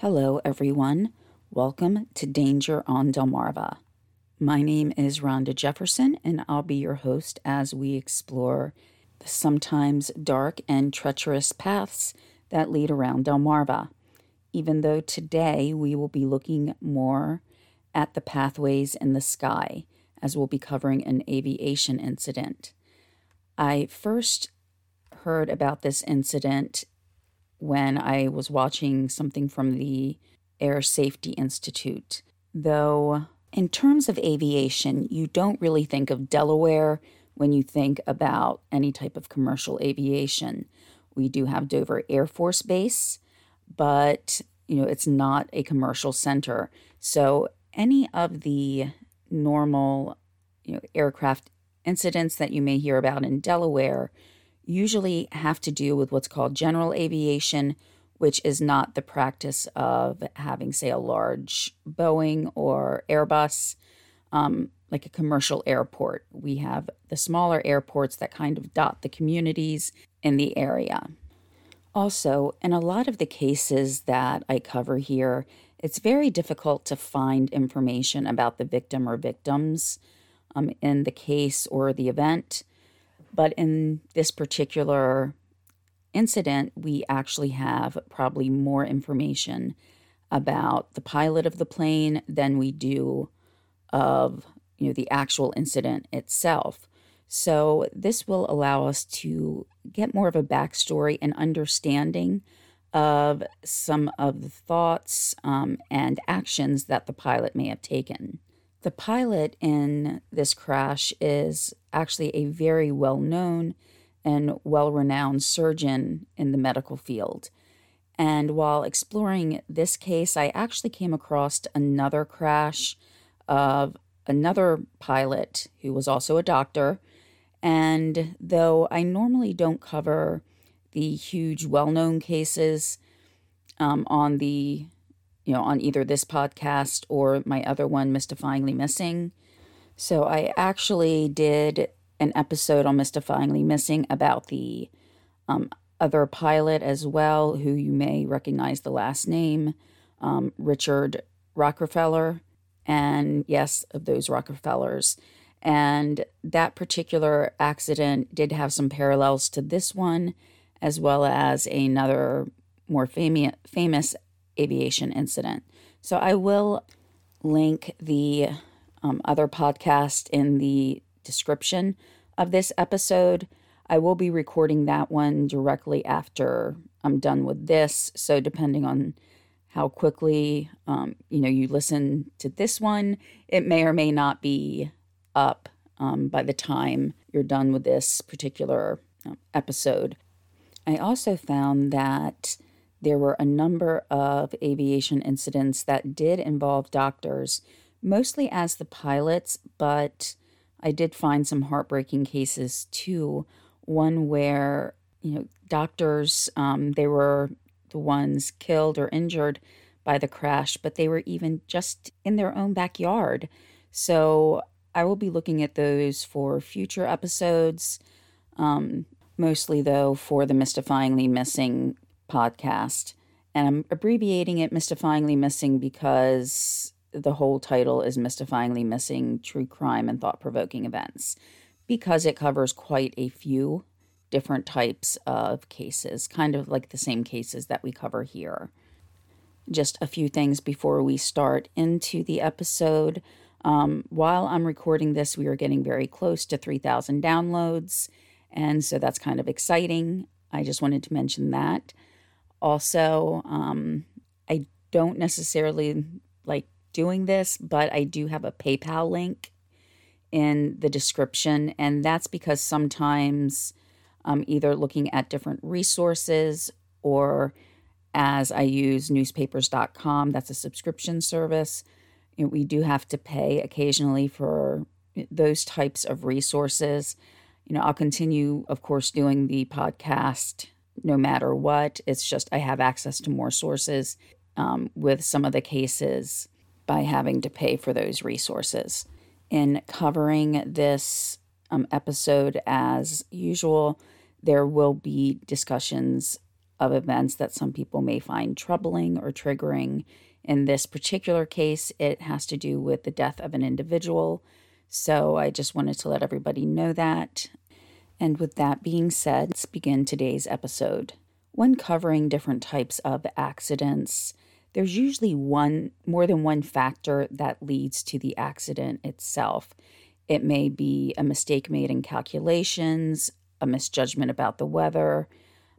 Hello, everyone. Welcome to Danger on Delmarva. My name is Rhonda Jefferson, and I'll be your host as we explore the sometimes dark and treacherous paths that lead around Delmarva. Even though today we will be looking more at the pathways in the sky, as we'll be covering an aviation incident. I first heard about this incident when I was watching something from the Air Safety Institute. Though, in terms of aviation, you don't really think of Delaware when you think about any type of commercial aviation. We do have Dover Air Force Base, but you know it's not a commercial center. So any of the normal you know aircraft incidents that you may hear about in Delaware usually have to do with what's called general aviation, which is not the practice of having, say, a large Boeing or Airbus, um, like a commercial airport. We have the smaller airports that kind of dot the communities in the area. Also, in a lot of the cases that I cover here, it's very difficult to find information about the victim or victims um, in the case or the event. But in this particular incident, we actually have probably more information about the pilot of the plane than we do of you know the actual incident itself. So this will allow us to get more of a backstory and understanding of some of the thoughts um, and actions that the pilot may have taken. The pilot in this crash is actually a very well known and well renowned surgeon in the medical field. And while exploring this case, I actually came across another crash of another pilot who was also a doctor. And though I normally don't cover the huge well known cases um, on the you know, on either this podcast or my other one, Mystifyingly Missing. So I actually did an episode on Mystifyingly Missing about the um, other pilot as well, who you may recognize the last name, um, Richard Rockefeller. And yes, of those Rockefellers. And that particular accident did have some parallels to this one, as well as another more fami- famous aviation incident. So I will link the um, other podcast in the description of this episode. I will be recording that one directly after I'm done with this. So depending on how quickly um, you know you listen to this one, it may or may not be up um, by the time you're done with this particular um, episode. I also found that there were a number of aviation incidents that did involve doctors, mostly as the pilots, but I did find some heartbreaking cases too. One where, you know, doctors, um, they were the ones killed or injured by the crash, but they were even just in their own backyard. So I will be looking at those for future episodes. Um, mostly, though, for the mystifyingly missing podcast. And I'm abbreviating it Mystifyingly Missing because the whole title is Mystifyingly Missing True Crime and Thought Provoking Events, because it covers quite a few different types of cases, kind of like the same cases that we cover here. Just a few things before we start into the episode. Um, while I'm recording this, we are getting very close to 3,000 downloads, and so that's kind of exciting. I just wanted to mention that. Also, um, I don't necessarily like doing this, but I do have a PayPal link in the description. And that's because sometimes I'm either looking at different resources or as I use newspapers.com, that's a subscription service. We do have to pay occasionally for those types of resources. You know, I'll continue, of course, doing the podcast no matter what. It's just I have access to more sources um, with some of the cases by having to pay for those resources. In covering this um, episode, as usual, there will be discussions of events that some people may find troubling or triggering. In this particular case, it has to do with the death of an individual. So I just wanted to let everybody know that. And with that being said, let's begin today's episode. When covering different types of accidents, there's usually one more than one factor that leads to the accident itself. It may be a mistake made in calculations, a misjudgment about the weather,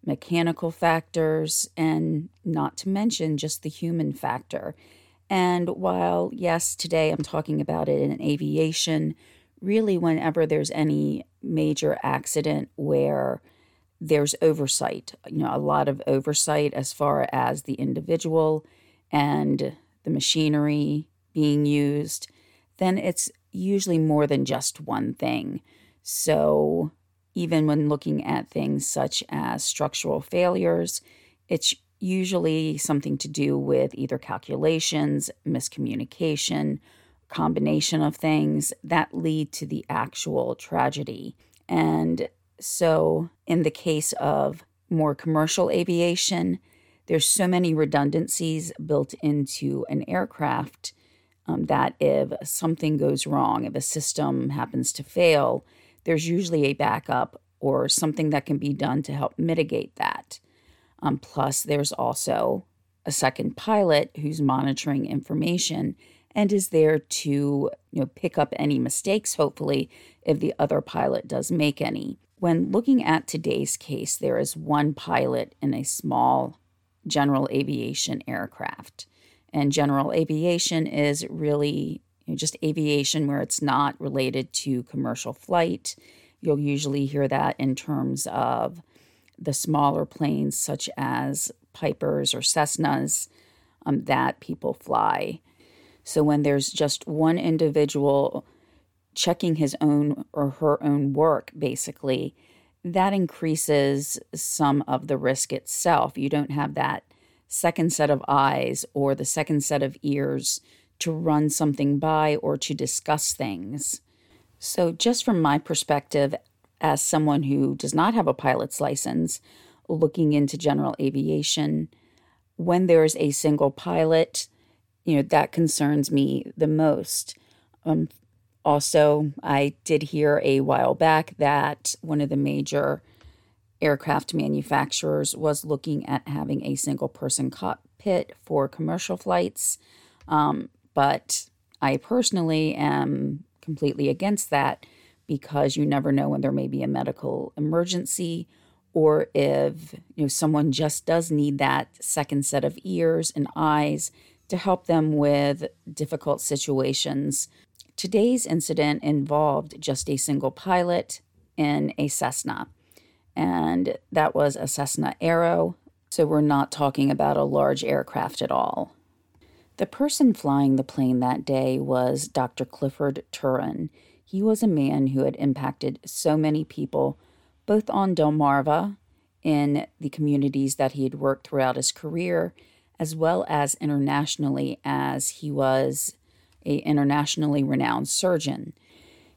mechanical factors, and not to mention just the human factor. And while, yes, today I'm talking about it in aviation, really, whenever there's any major accident where there's oversight, you know, a lot of oversight as far as the individual and the machinery being used, then it's usually more than just one thing. So, even when looking at things such as structural failures, it's usually something to do with either calculations, miscommunication, combination of things that lead to the actual tragedy. And so, in the case of more commercial aviation, there's so many redundancies built into an aircraft um, that if something goes wrong, if a system happens to fail, there's usually a backup or something that can be done to help mitigate that. Um, plus, there's also a second pilot who's monitoring information and is there to you know pick up any mistakes hopefully if the other pilot does make any when looking at today's case there is one pilot in a small general aviation aircraft. And general aviation is really you know, just aviation where it's not related to commercial flight. You'll usually hear that in terms of the smaller planes, such as Pipers or Cessnas, um, that people fly. So when there's just one individual checking his own or her own work, basically, that increases some of the risk itself. You don't have that second set of eyes or the second set of ears to run something by or to discuss things. So, just from my perspective, as someone who does not have a pilot's license, looking into general aviation, when there's a single pilot, you know, that concerns me the most. Um, also, I did hear a while back that one of the major aircraft manufacturers was looking at having a single person cockpit for commercial flights. Um, but I personally am completely against that because you never know when there may be a medical emergency or if you know someone just does need that second set of ears and eyes to help them with difficult situations Today's incident involved just a single pilot in a Cessna, and that was a Cessna Arrow, so we're not talking about a large aircraft at all. The person flying the plane that day was Dr. Clifford Turen. He was a man who had impacted so many people, both on Delmarva, in the communities that he had worked throughout his career, as well as internationally, as he was a internationally renowned surgeon.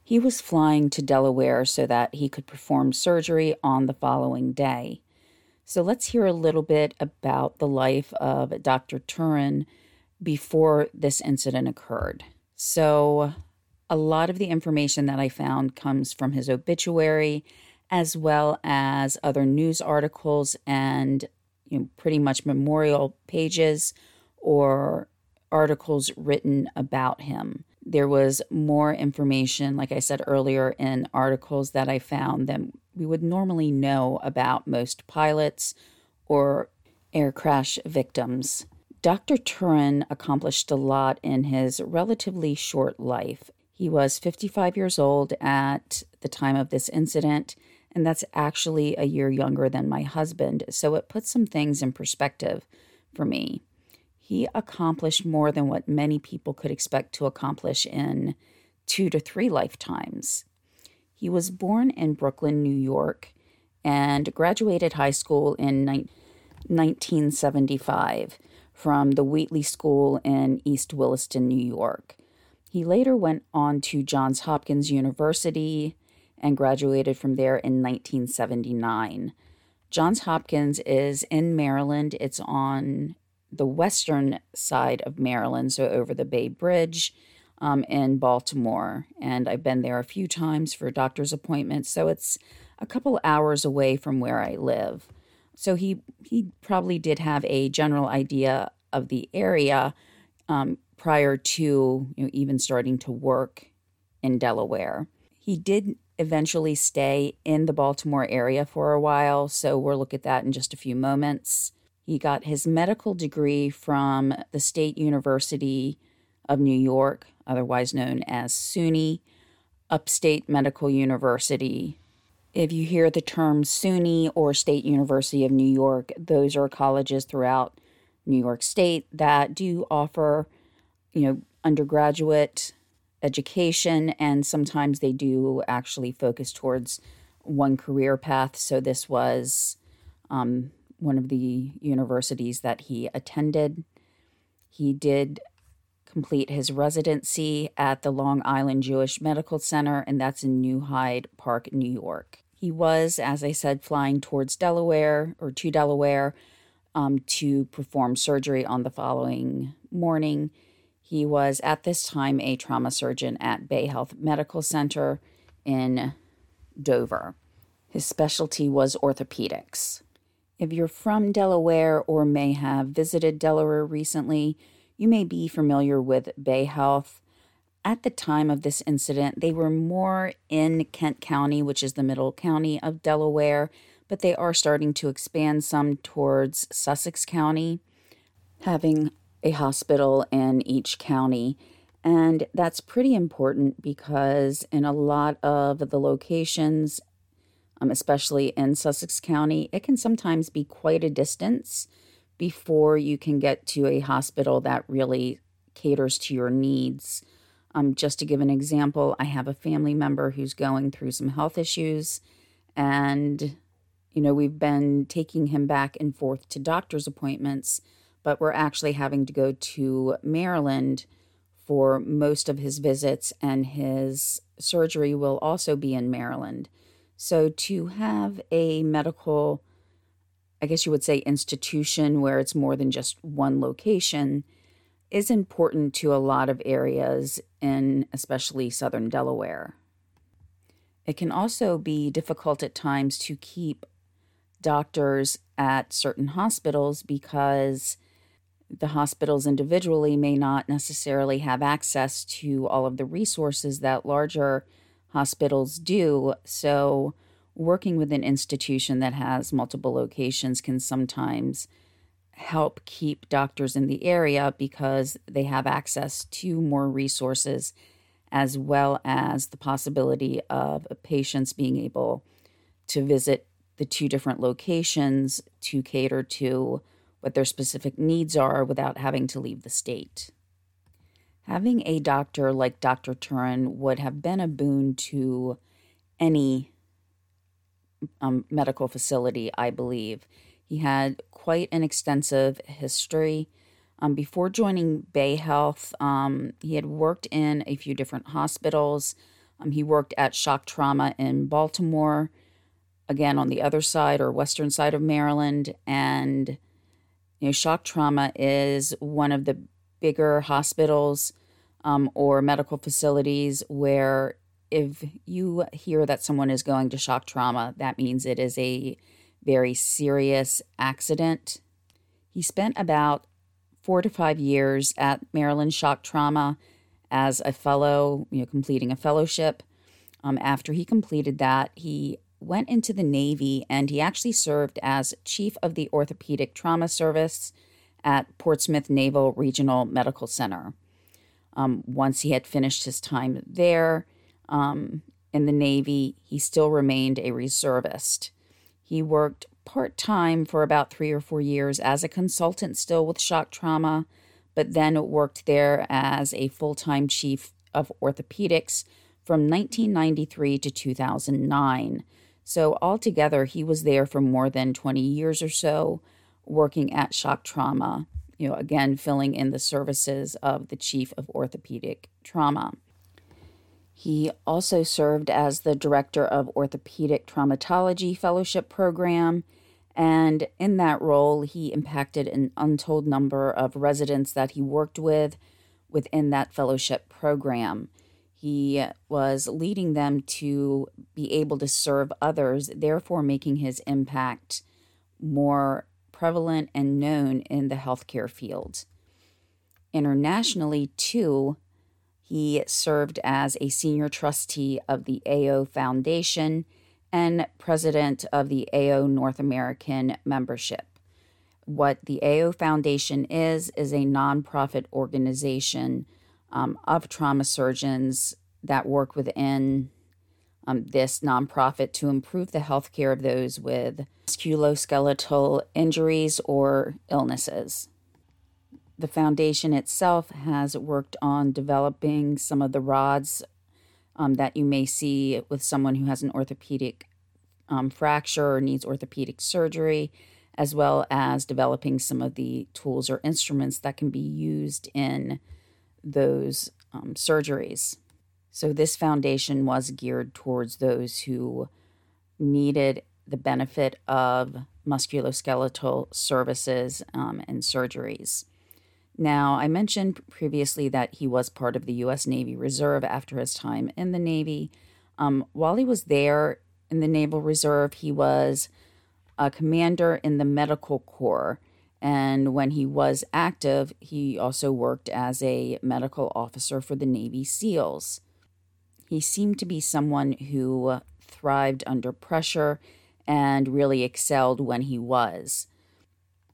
He was flying to Delaware so that he could perform surgery on the following day. So let's hear a little bit about the life of Dr. Turen before this incident occurred. So, a lot of the information that I found comes from his obituary, as well as other news articles and you know, pretty much memorial pages or articles written about him. There was more information, like I said earlier, in articles that I found than we would normally know about most pilots or air crash victims. Dr. Turen accomplished a lot in his relatively short life. He was 55 years old at the time of this incident, and that's actually a year younger than my husband, so it puts some things in perspective for me he accomplished more than what many people could expect to accomplish in two to three lifetimes. He was born in Brooklyn, New York, and graduated high school in ni- 1975 from the Wheatley School in East Williston, New York. He later went on to Johns Hopkins University and graduated from there in 1979. Johns Hopkins is in Maryland. It's on the western side of Maryland, so over the Bay Bridge um, in Baltimore. And I've been there a few times for doctor's appointments, so it's a couple hours away from where I live. So he he probably did have a general idea of the area um, prior to you know, even starting to work in Delaware. He did eventually stay in the Baltimore area for a while, so we'll look at that in just a few moments. He got his medical degree from the State University of New York, otherwise known as SUNY, Upstate Medical University. If you hear the term SUNY or State University of New York, those are colleges throughout New York State that do offer, you know, undergraduate education, and sometimes they do actually focus towards one career path. So this was um, one of the universities that he attended. He did complete his residency at the Long Island Jewish Medical Center, and that's in New Hyde Park, New York. He was, as I said, flying towards Delaware or to Delaware um, to perform surgery on the following morning. He was at this time a trauma surgeon at Bay Health Medical Center in Dover. His specialty was orthopedics. If you're from Delaware or may have visited Delaware recently, you may be familiar with Bay Health. At the time of this incident, they were more in Kent County, which is the middle county of Delaware, but they are starting to expand some towards Sussex County, having a hospital in each county. And that's pretty important because in a lot of the locations, um, especially in Sussex County, it can sometimes be quite a distance before you can get to a hospital that really caters to your needs. Um, just to give an example, I have a family member who's going through some health issues, and you know, we've been taking him back and forth to doctor's appointments but we're actually having to go to Maryland for most of his visits, and his surgery will also be in Maryland. So to have a medical, I guess you would say, institution where it's more than just one location is important to a lot of areas in especially southern Delaware. It can also be difficult at times to keep doctors at certain hospitals because the hospitals individually may not necessarily have access to all of the resources that larger hospitals do. So, working with an institution that has multiple locations can sometimes help keep doctors in the area because they have access to more resources as well as the possibility of patients being able to visit the two different locations to cater to what their specific needs are without having to leave the state. Having a doctor like Dr. Turen would have been a boon to any um, medical facility, I believe. He had quite an extensive history. Um, before joining Bay Health, um, he had worked in a few different hospitals. Um, he worked at Shock Trauma in Baltimore, again on the other side or western side of Maryland, and know, shock trauma is one of the bigger hospitals um, or medical facilities where if you hear that someone is going to shock trauma, that means it is a very serious accident. He spent about four to five years at Maryland Shock Trauma as a fellow, you know, completing a fellowship. Um, after he completed that, he went into the Navy and he actually served as chief of the orthopedic trauma service at Portsmouth Naval Regional Medical Center. Um, once he had finished his time there um, in the Navy, he still remained a reservist. He worked part time for about three or four years as a consultant still with shock trauma, but then worked there as a full time chief of orthopedics from 1993 to 2009. So, altogether, he was there for more than 20 years or so, working at shock trauma, you know, again, filling in the services of the chief of orthopedic trauma. He also served as the director of orthopedic traumatology fellowship program And in that role, he impacted an untold number of residents that he worked with within that fellowship program. He was leading them to be able to serve others, therefore, making his impact more prevalent and known in the healthcare field. Internationally, too, he served as a senior trustee of the AO Foundation and president of the AO North American membership. What the AO Foundation is, is a nonprofit organization um, of trauma surgeons that work within um, this nonprofit to improve the health care of those with musculoskeletal injuries or illnesses. The foundation itself has worked on developing some of the rods um, that you may see with someone who has an orthopedic um, fracture or needs orthopedic surgery, as well as developing some of the tools or instruments that can be used in those um, surgeries. So, this foundation was geared towards those who needed the benefit of musculoskeletal services um, and surgeries. Now, I mentioned previously that he was part of the U.S. Navy Reserve after his time in the Navy. Um, while he was there in the Naval Reserve, he was a commander in the Medical Corps. And when he was active, he also worked as a medical officer for the Navy SEALs. He seemed to be someone who thrived under pressure and really excelled when he was.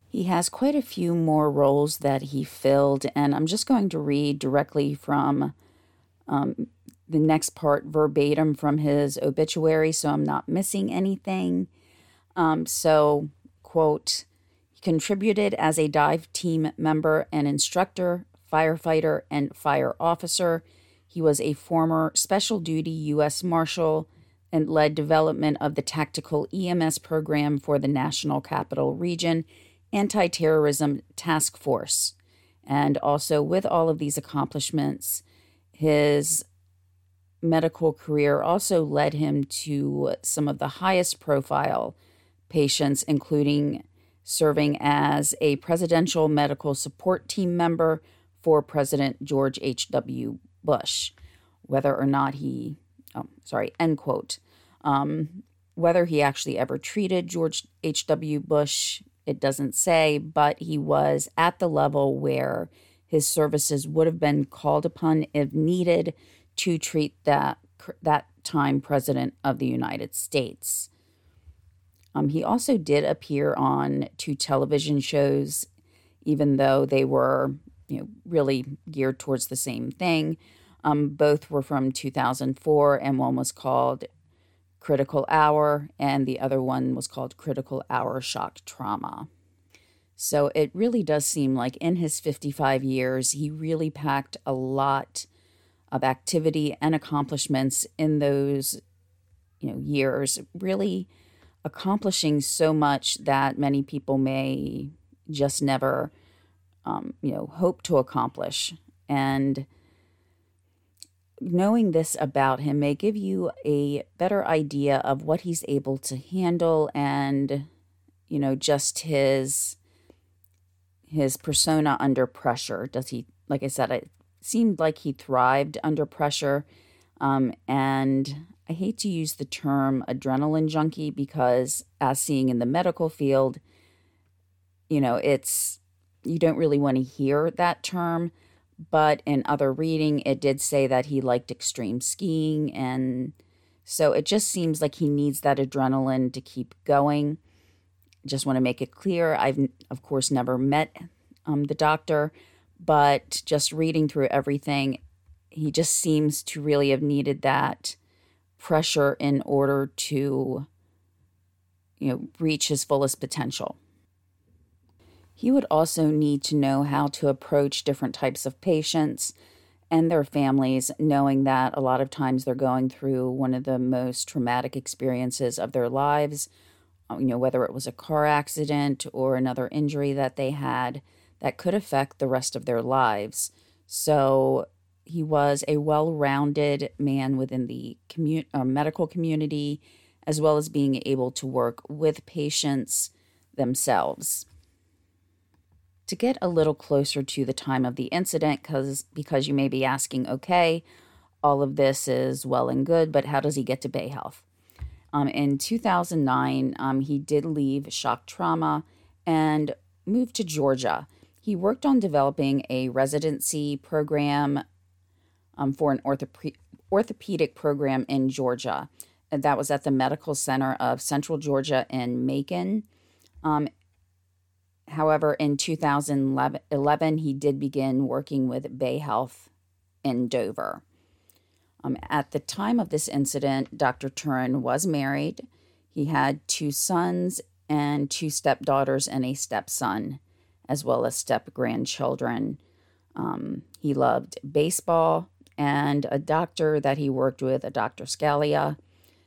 He has quite a few more roles that he filled, and I'm just going to read directly from um, the next part verbatim from his obituary, so I'm not missing anything. Um, so, quote, contributed as a dive team member and instructor, firefighter, and fire officer. He was a former special duty U.S. Marshal and led development of the tactical EMS program for the National Capital Region Anti Terrorism Task Force. And also, with all of these accomplishments, his medical career also led him to some of the highest profile patients, including serving as a presidential medical support team member for President George H.W. Bush. Whether or not he, oh, sorry, end quote. Um, whether he actually ever treated George H.W. Bush it doesn't say, but he was at the level where his services would have been called upon if needed to treat that that time president of the United States. Um, he also did appear on two television shows, even though they were you know really geared towards the same thing. Um, both were from 2004, and one was called Critical Hour, and the other one was called Critical Hour Shock Trauma. So it really does seem like in his 55 years, he really packed a lot of activity and accomplishments in those you know years really accomplishing so much that many people may just never um, you know hope to accomplish. And knowing this about him may give you a better idea of what he's able to handle and you know just his his persona under pressure. Does he like i said it seemed like he thrived under pressure um, and i hate to use the term adrenaline junkie because as seeing in the medical field you know it's you don't really want to hear that term but in other reading, it did say that he liked extreme skiing. And so it just seems like he needs that adrenaline to keep going. Just want to make it clear I've, of course, never met um, the doctor, but just reading through everything, he just seems to really have needed that pressure in order to you know reach his fullest potential he would also need to know how to approach different types of patients and their families, knowing that a lot of times they're going through one of the most traumatic experiences of their lives. Uh, you know, whether it was a car accident or another injury that they had that could affect the rest of their lives. So he was a well rounded man within the commu- uh, medical community, as well as being able to work with patients themselves. To get a little closer to the time of the incident, because because you may be asking, okay, all of this is well and good, but how does he get to Bay Health? Um, in 2009, um, he did leave shock trauma and moved to Georgia. He worked on developing a residency program um, for an orthop- orthopedic program in Georgia. That was at the Medical Center of Central Georgia in Macon. Um, however, in 2011, he did begin working with Bay Health in Dover. Um, at the time of this incident, Dr. Turen was married. He had two sons and two stepdaughters and a stepson, as well as step grandchildren. Um, he loved baseball, and a doctor that he worked with, a Dr. Scalea,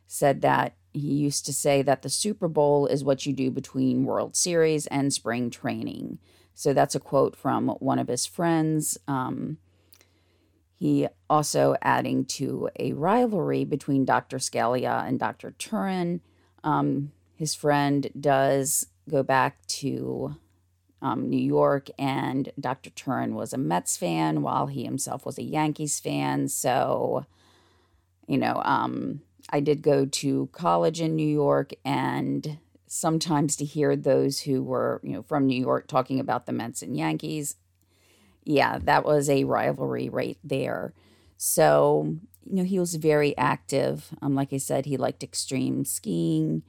said that he used to say that the Super Bowl is what you do between World Series and spring training. So that's a quote from one of his friends. Um, he also adding to a rivalry between Dr. Scalea and Dr. Turen. Um, his friend does go back to um, New York, and Dr. Turen was a Mets fan while he himself was a Yankees fan. So, you know, um, I did go to college in New York, and sometimes to hear those who were, you know, from New York talking about the Mets and Yankees, yeah, that was a rivalry right there. So, you know, he was very active. Um, like I said, he liked extreme skiing.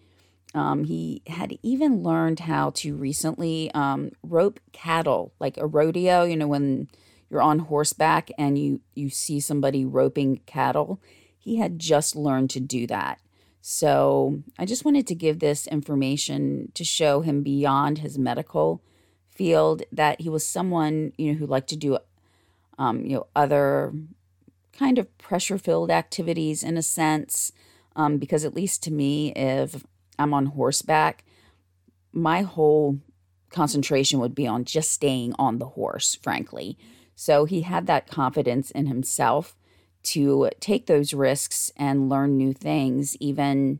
Um, he had even learned how to recently um, rope cattle, like a rodeo. You know, when you're on horseback and you you see somebody roping cattle, he had just learned to do that. So I just wanted to give this information to show him beyond his medical field that he was someone you know who liked to do um, you know other kind of pressure filled activities in a sense um, because at least to me if i'm on horseback my whole concentration would be on just staying on the horse frankly. So he had that confidence in himself to take those risks and learn new things even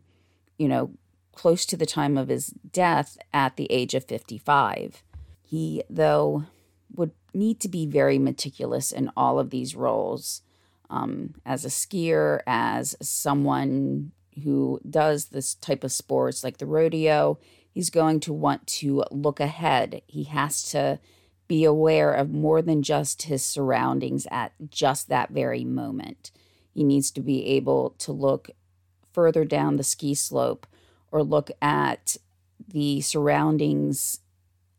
you know close to the time of his death at the age of 55 he, though, would need to be very meticulous in all of these roles um, as a skier, as someone who does this type of sports like the rodeo. He's going to want to look ahead. He has to be aware of more than just his surroundings at just that very moment. He needs to be able to look further down the ski slope or look at the surroundings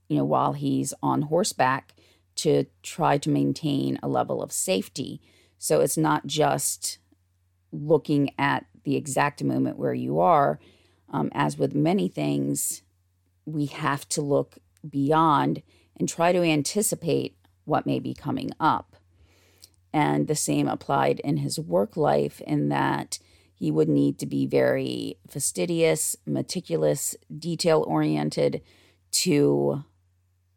you know, while he's on horseback to try to maintain a level of safety. So it's not just looking at the exact moment where you are. Um, as with many things, we have to look beyond and try to anticipate what may be coming up. And the same applied in his work life, in that he would need to be very fastidious, meticulous, detail oriented to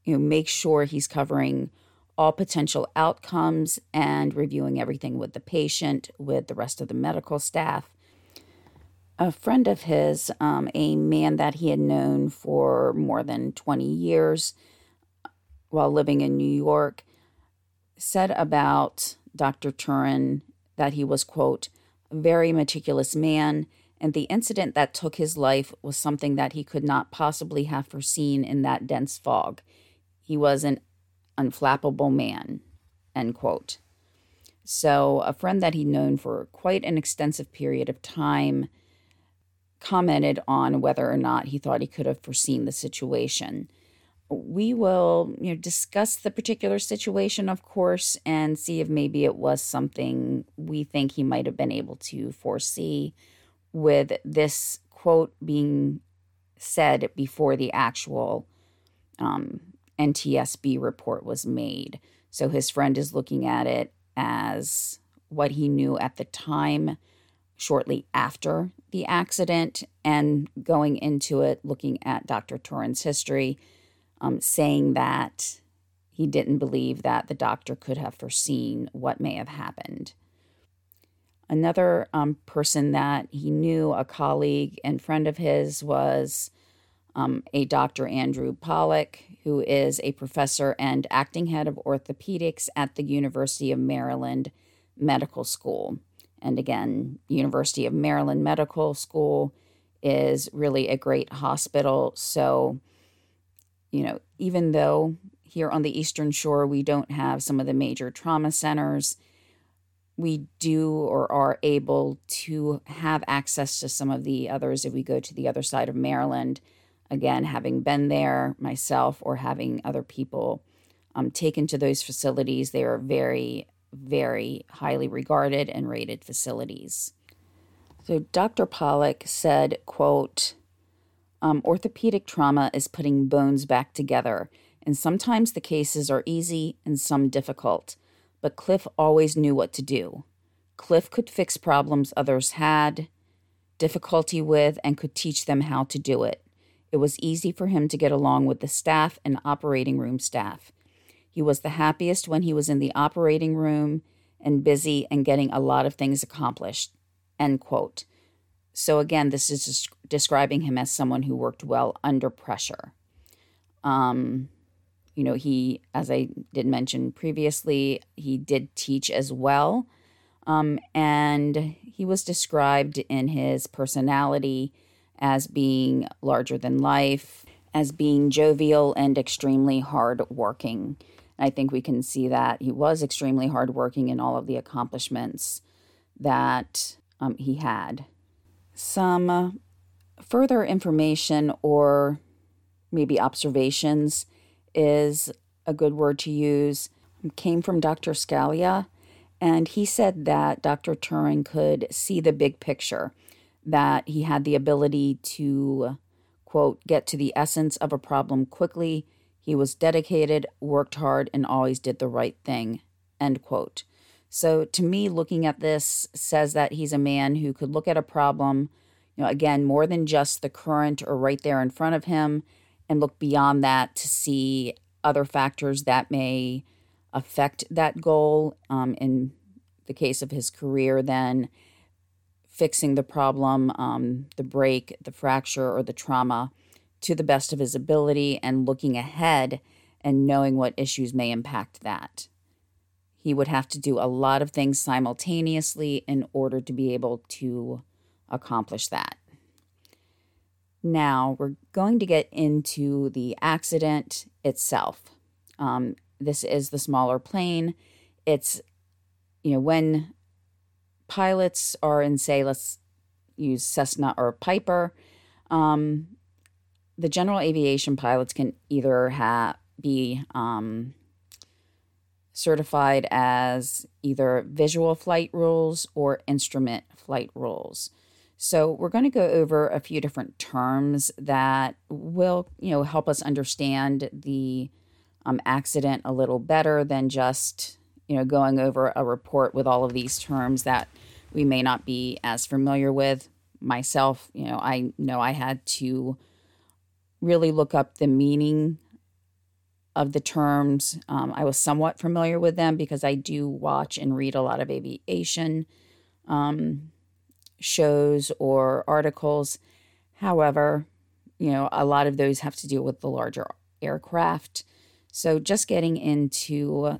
you know, make sure he's covering all potential outcomes and reviewing everything with the patient, with the rest of the medical staff. A friend of his, um, a man that he had known for more than 20 years while living in New York, said about Dr. Turen that he was, quote, a very meticulous man, and the incident that took his life was something that he could not possibly have foreseen in that dense fog. He was an unflappable man, end quote. So, a friend that he'd known for quite an extensive period of time commented on whether or not he thought he could have foreseen the situation. We will you know, discuss the particular situation, of course, and see if maybe it was something we think he might have been able to foresee, with this quote being said before the actual um, NTSB report was made. So his friend is looking at it as what he knew at the time, shortly after the accident, and going into it, looking at Dr. Turen's history, um, saying that he didn't believe that the doctor could have foreseen what may have happened. Another um, person that he knew, a colleague and friend of his, was um, a Dr. Andrew Pollak, who is a professor and acting head of orthopedics at the University of Maryland Medical School. And again, University of Maryland Medical School is really a great hospital. So, you know, even though here on the Eastern Shore we don't have some of the major trauma centers, we do or are able to have access to some of the others if we go to the other side of Maryland. Again, having been there myself or having other people um, taken to those facilities, they are very very highly regarded and rated facilities. So Dr. Pollak said, quote, um, orthopedic trauma is putting bones back together, and sometimes the cases are easy and some difficult. But Cliff always knew what to do. Cliff could fix problems others had difficulty with and could teach them how to do it. It was easy for him to get along with the staff and operating room staff. He was the happiest when he was in the operating room and busy and getting a lot of things accomplished. End quote. So, again, this is describing him as someone who worked well under pressure. Um, you know, he, as I did mention previously, he did teach as well. Um, and he was described in his personality as being larger than life, as being jovial and extremely hardworking. I think we can see that he was extremely hardworking in all of the accomplishments that um, he had. Some uh, further information or maybe observations is a good word to use came from Dr. Scalea, and he said that Dr. Turen could see the big picture, that he had the ability to, quote, get to the essence of a problem quickly he was dedicated, worked hard, and always did the right thing. End quote. So to me, looking at this says that he's a man who could look at a problem, you know, again, more than just the current or right there in front of him, and look beyond that to see other factors that may affect that goal. Um, in the case of his career, then fixing the problem, um, the break, the fracture, or the trauma to the best of his ability and looking ahead and knowing what issues may impact that. He would have to do a lot of things simultaneously in order to be able to accomplish that. Now, we're going to get into the accident itself. Um, this is the smaller plane. It's, you know, when pilots are in, say, let's use Cessna or Piper, um, the general aviation pilots can either have be um, certified as either visual flight rules or instrument flight rules. So we're going to go over a few different terms that will, you know, help us understand the um, accident a little better than just, you know, going over a report with all of these terms that we may not be as familiar with. Myself, you know, I know I had to really look up the meaning of the terms. Um, I was somewhat familiar with them because I do watch and read a lot of aviation um, shows or articles. However, you know, a lot of those have to deal with the larger aircraft. So just getting into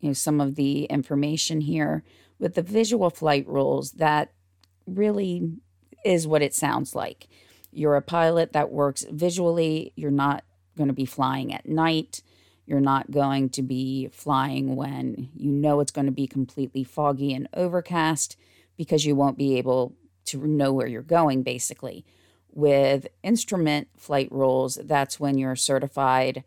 you know some of the information here with the visual flight rules that really is what it sounds like. You're a pilot that works visually. You're not going to be flying at night. You're not going to be flying when you know it's going to be completely foggy and overcast because you won't be able to know where you're going, basically. With instrument flight rules, that's when you're certified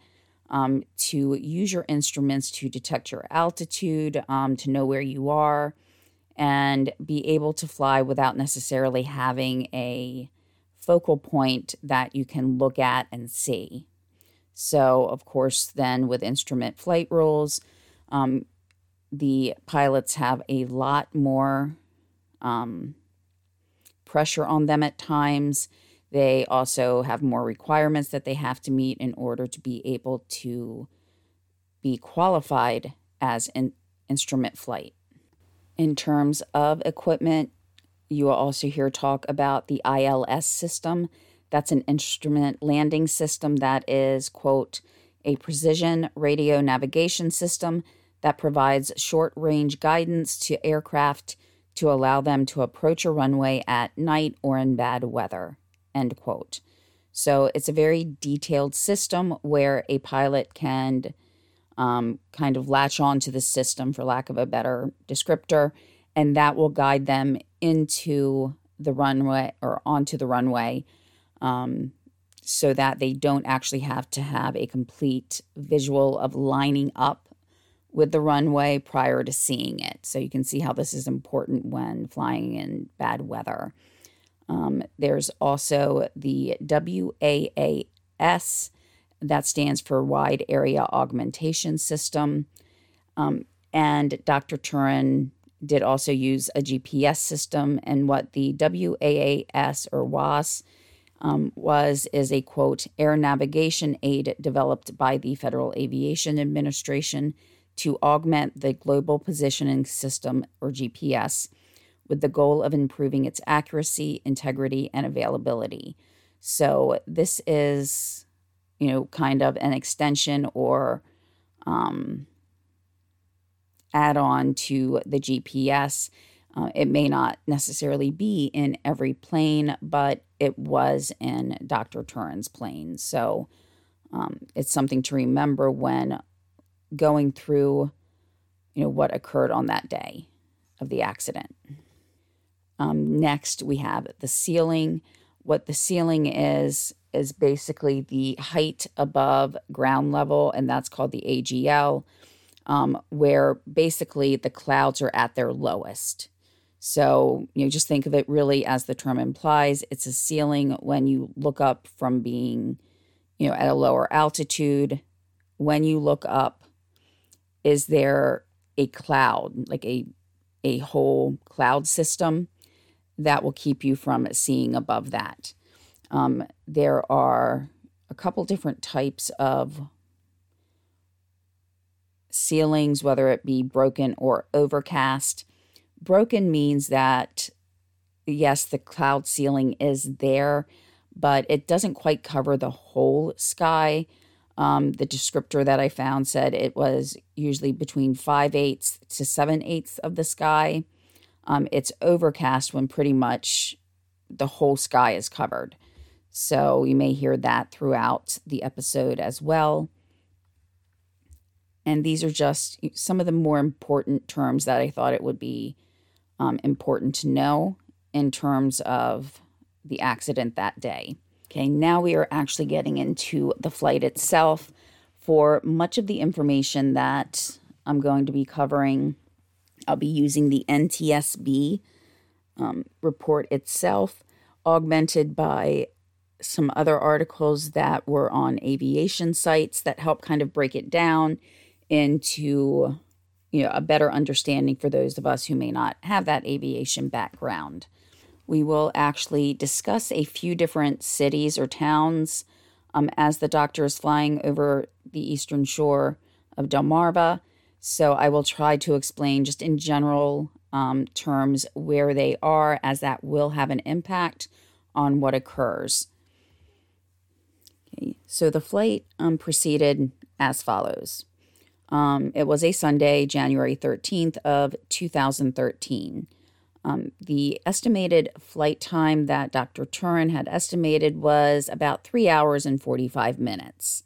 um, to use your instruments to detect your altitude, um, to know where you are, and be able to fly without necessarily having a focal point that you can look at and see. So, of course, then with instrument flight rules, um, the pilots have a lot more um, pressure on them at times. They also have more requirements that they have to meet in order to be able to be qualified as an instrument flight. In terms of equipment, you will also hear talk about the ILS system. That's an instrument landing system that is, quote, a precision radio navigation system that provides short range guidance to aircraft to allow them to approach a runway at night or in bad weather, end quote. So it's a very detailed system where a pilot can um, kind of latch on to the system, for lack of a better descriptor, and that will guide them into the runway or onto the runway um, so that they don't actually have to have a complete visual of lining up with the runway prior to seeing it. So you can see how this is important when flying in bad weather. Um, there's also the WAAS, that stands for Wide Area Augmentation System. Um, and Dr. Turen did also use a GPS system. And what the WAAS or WAS um, was is a quote, air navigation aid developed by the Federal Aviation Administration to augment the Global Positioning System or GPS with the goal of improving its accuracy, integrity, and availability. So, this is, you know, kind of an extension or um, add on to the GPS. Uh, it may not necessarily be in every plane, but it was in Dr. Turen's plane. So, um, it's something to remember when going through, you know, what occurred on that day of the accident. Um, next, we have the ceiling. What the ceiling is, is basically the height above ground level, and that's called the AGL, um, where basically the clouds are at their lowest. So, you know, just think of it really as the term implies it's a ceiling when you look up from being, you know, at a lower altitude. When you look up, is there a cloud, like a a whole cloud system? that will keep you from seeing above that. Um, there are a couple different types of ceilings, whether it be broken or overcast. Broken means that, yes, the cloud ceiling is there, but it doesn't quite cover the whole sky. Um, the descriptor that I found said it was usually between five eighths to seven eighths of the sky. Um, it's overcast when pretty much the whole sky is covered. So you may hear that throughout the episode as well. And these are just some of the more important terms that I thought it would be um, important to know in terms of the accident that day. Okay, now we are actually getting into the flight itself. For much of the information that I'm going to be covering I'll be using the NTSB um, report itself, augmented by some other articles that were on aviation sites that help kind of break it down into you know a better understanding for those of us who may not have that aviation background. We will actually discuss a few different cities or towns um, as the doctor is flying over the eastern shore of Delmarva so I will try to explain just in general um, terms where they are, as that will have an impact on what occurs. Okay, so the flight um, proceeded as follows. Um, it was a Sunday, January 13th of 2013. Um, the estimated flight time that Dr. Turen had estimated was about three hours and 45 minutes.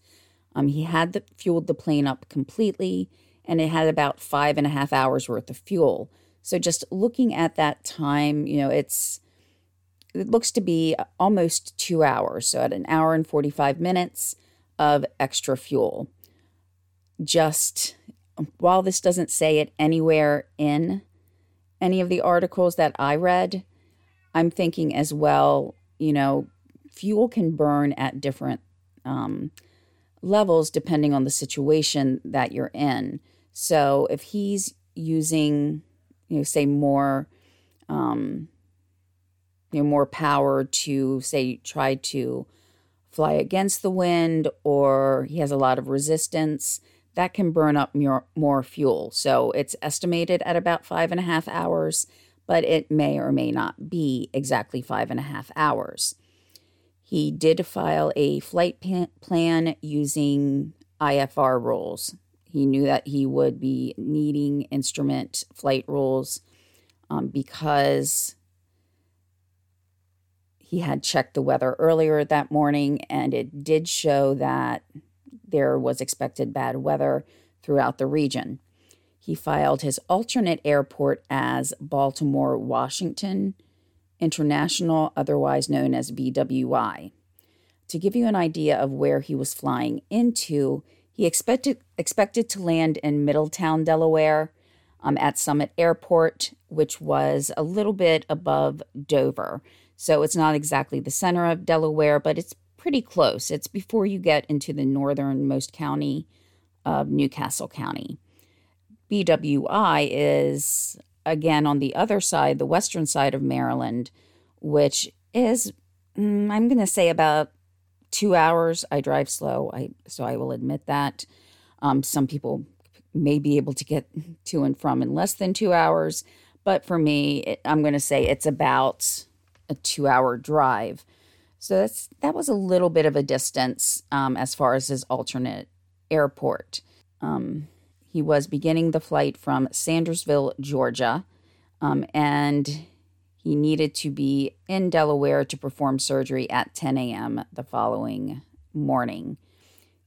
Um, he had the, fueled the plane up completely and it had about five and a half hours worth of fuel. So just looking at that time, you know, it's it looks to be almost two hours. So at an hour and 45 minutes of extra fuel. Just while this doesn't say it anywhere in any of the articles that I read, I'm thinking as well, you know, fuel can burn at different um, levels depending on the situation that you're in. So if he's using, you know, say more, um, you know, more power to say try to fly against the wind, or he has a lot of resistance, that can burn up more, more fuel. So it's estimated at about five and a half hours, but it may or may not be exactly five and a half hours. He did file a flight plan using IFR rules. He knew that he would be needing instrument flight rules um, because he had checked the weather earlier that morning and it did show that there was expected bad weather throughout the region. He filed his alternate airport as Baltimore Washington International, otherwise known as BWI. To give you an idea of where he was flying into, he expected expected to land in Middletown, Delaware, um, at Summit Airport, which was a little bit above Dover. So it's not exactly the center of Delaware, but it's pretty close. It's before you get into the northernmost county of New Castle County. BWI is again on the other side, the western side of Maryland, which is, mm, I'm going to say about two hours. I drive slow, I so I will admit that. Um, some people may be able to get to and from in less than two hours, but for me, it, I'm going to say it's about a two-hour drive. So that's that was a little bit of a distance um, as far as his alternate airport. Um, he was beginning the flight from Sandersville, Georgia, um, and he needed to be in Delaware to perform surgery at 10 a.m. the following morning.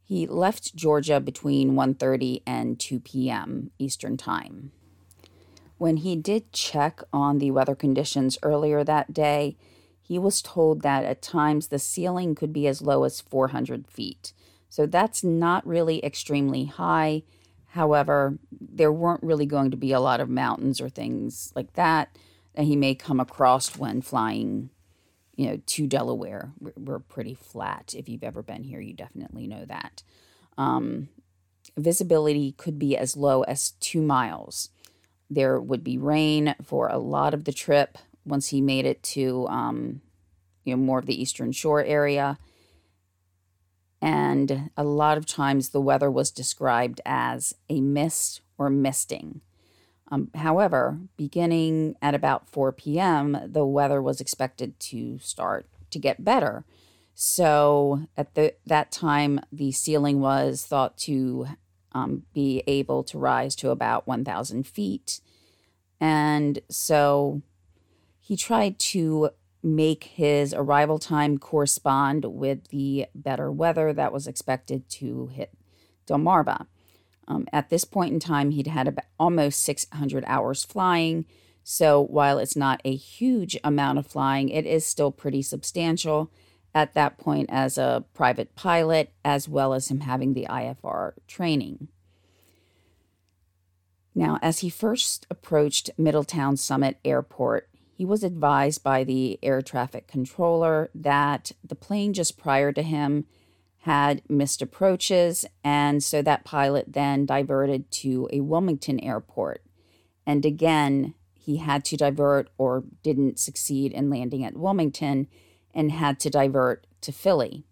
He left Georgia between 1:30 and 2 p.m. Eastern Time. When he did check on the weather conditions earlier that day, he was told that at times the ceiling could be as low as 400 feet. So that's not really extremely high. However, there weren't really going to be a lot of mountains or things like that that he may come across when flying, you know, to Delaware. We're, pretty flat. If you've ever been here, you definitely know that. Um, visibility could be as low as two miles. There would be rain for a lot of the trip once he made it to, um, you know, more of the Eastern Shore area. And a lot of times the weather was described as a mist or misting. Um, however, beginning at about 4 p.m., the weather was expected to start to get better. So at the, that time, the ceiling was thought to um, be able to rise to about 1,000 feet. And so he tried to make his arrival time correspond with the better weather that was expected to hit Delmarva. Um, at this point in time, he'd had about almost 600 hours flying. So while it's not a huge amount of flying, it is still pretty substantial at that point as a private pilot, as well as him having the IFR training. Now, as he first approached Middletown Summit Airport, he was advised by the air traffic controller that the plane just prior to him had missed approaches, and so that pilot then diverted to a Wilmington airport. And again, he had to divert or didn't succeed in landing at Wilmington and had to divert to Philly.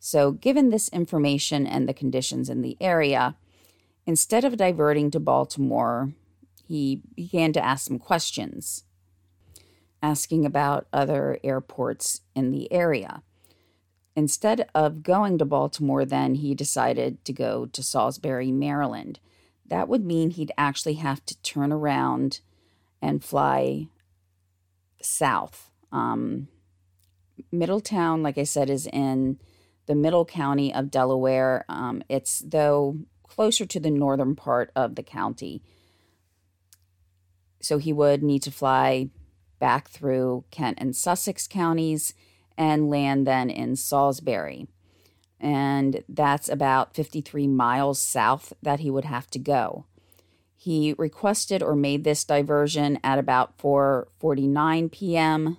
So, given this information and the conditions in the area, instead of diverting to Baltimore, he began to ask some questions, asking about other airports in the area. Instead of going to Baltimore, then he decided to go to Salisbury, Maryland. That would mean he'd actually have to turn around and fly south. Um, Middletown, like I said, is in the middle county of Delaware. Um, it's, though, closer to the northern part of the county. So he would need to fly back through Kent and Sussex counties and land then in Salisbury. And that's about 53 miles south that he would have to go. He requested or made this diversion at about 4:49 p.m.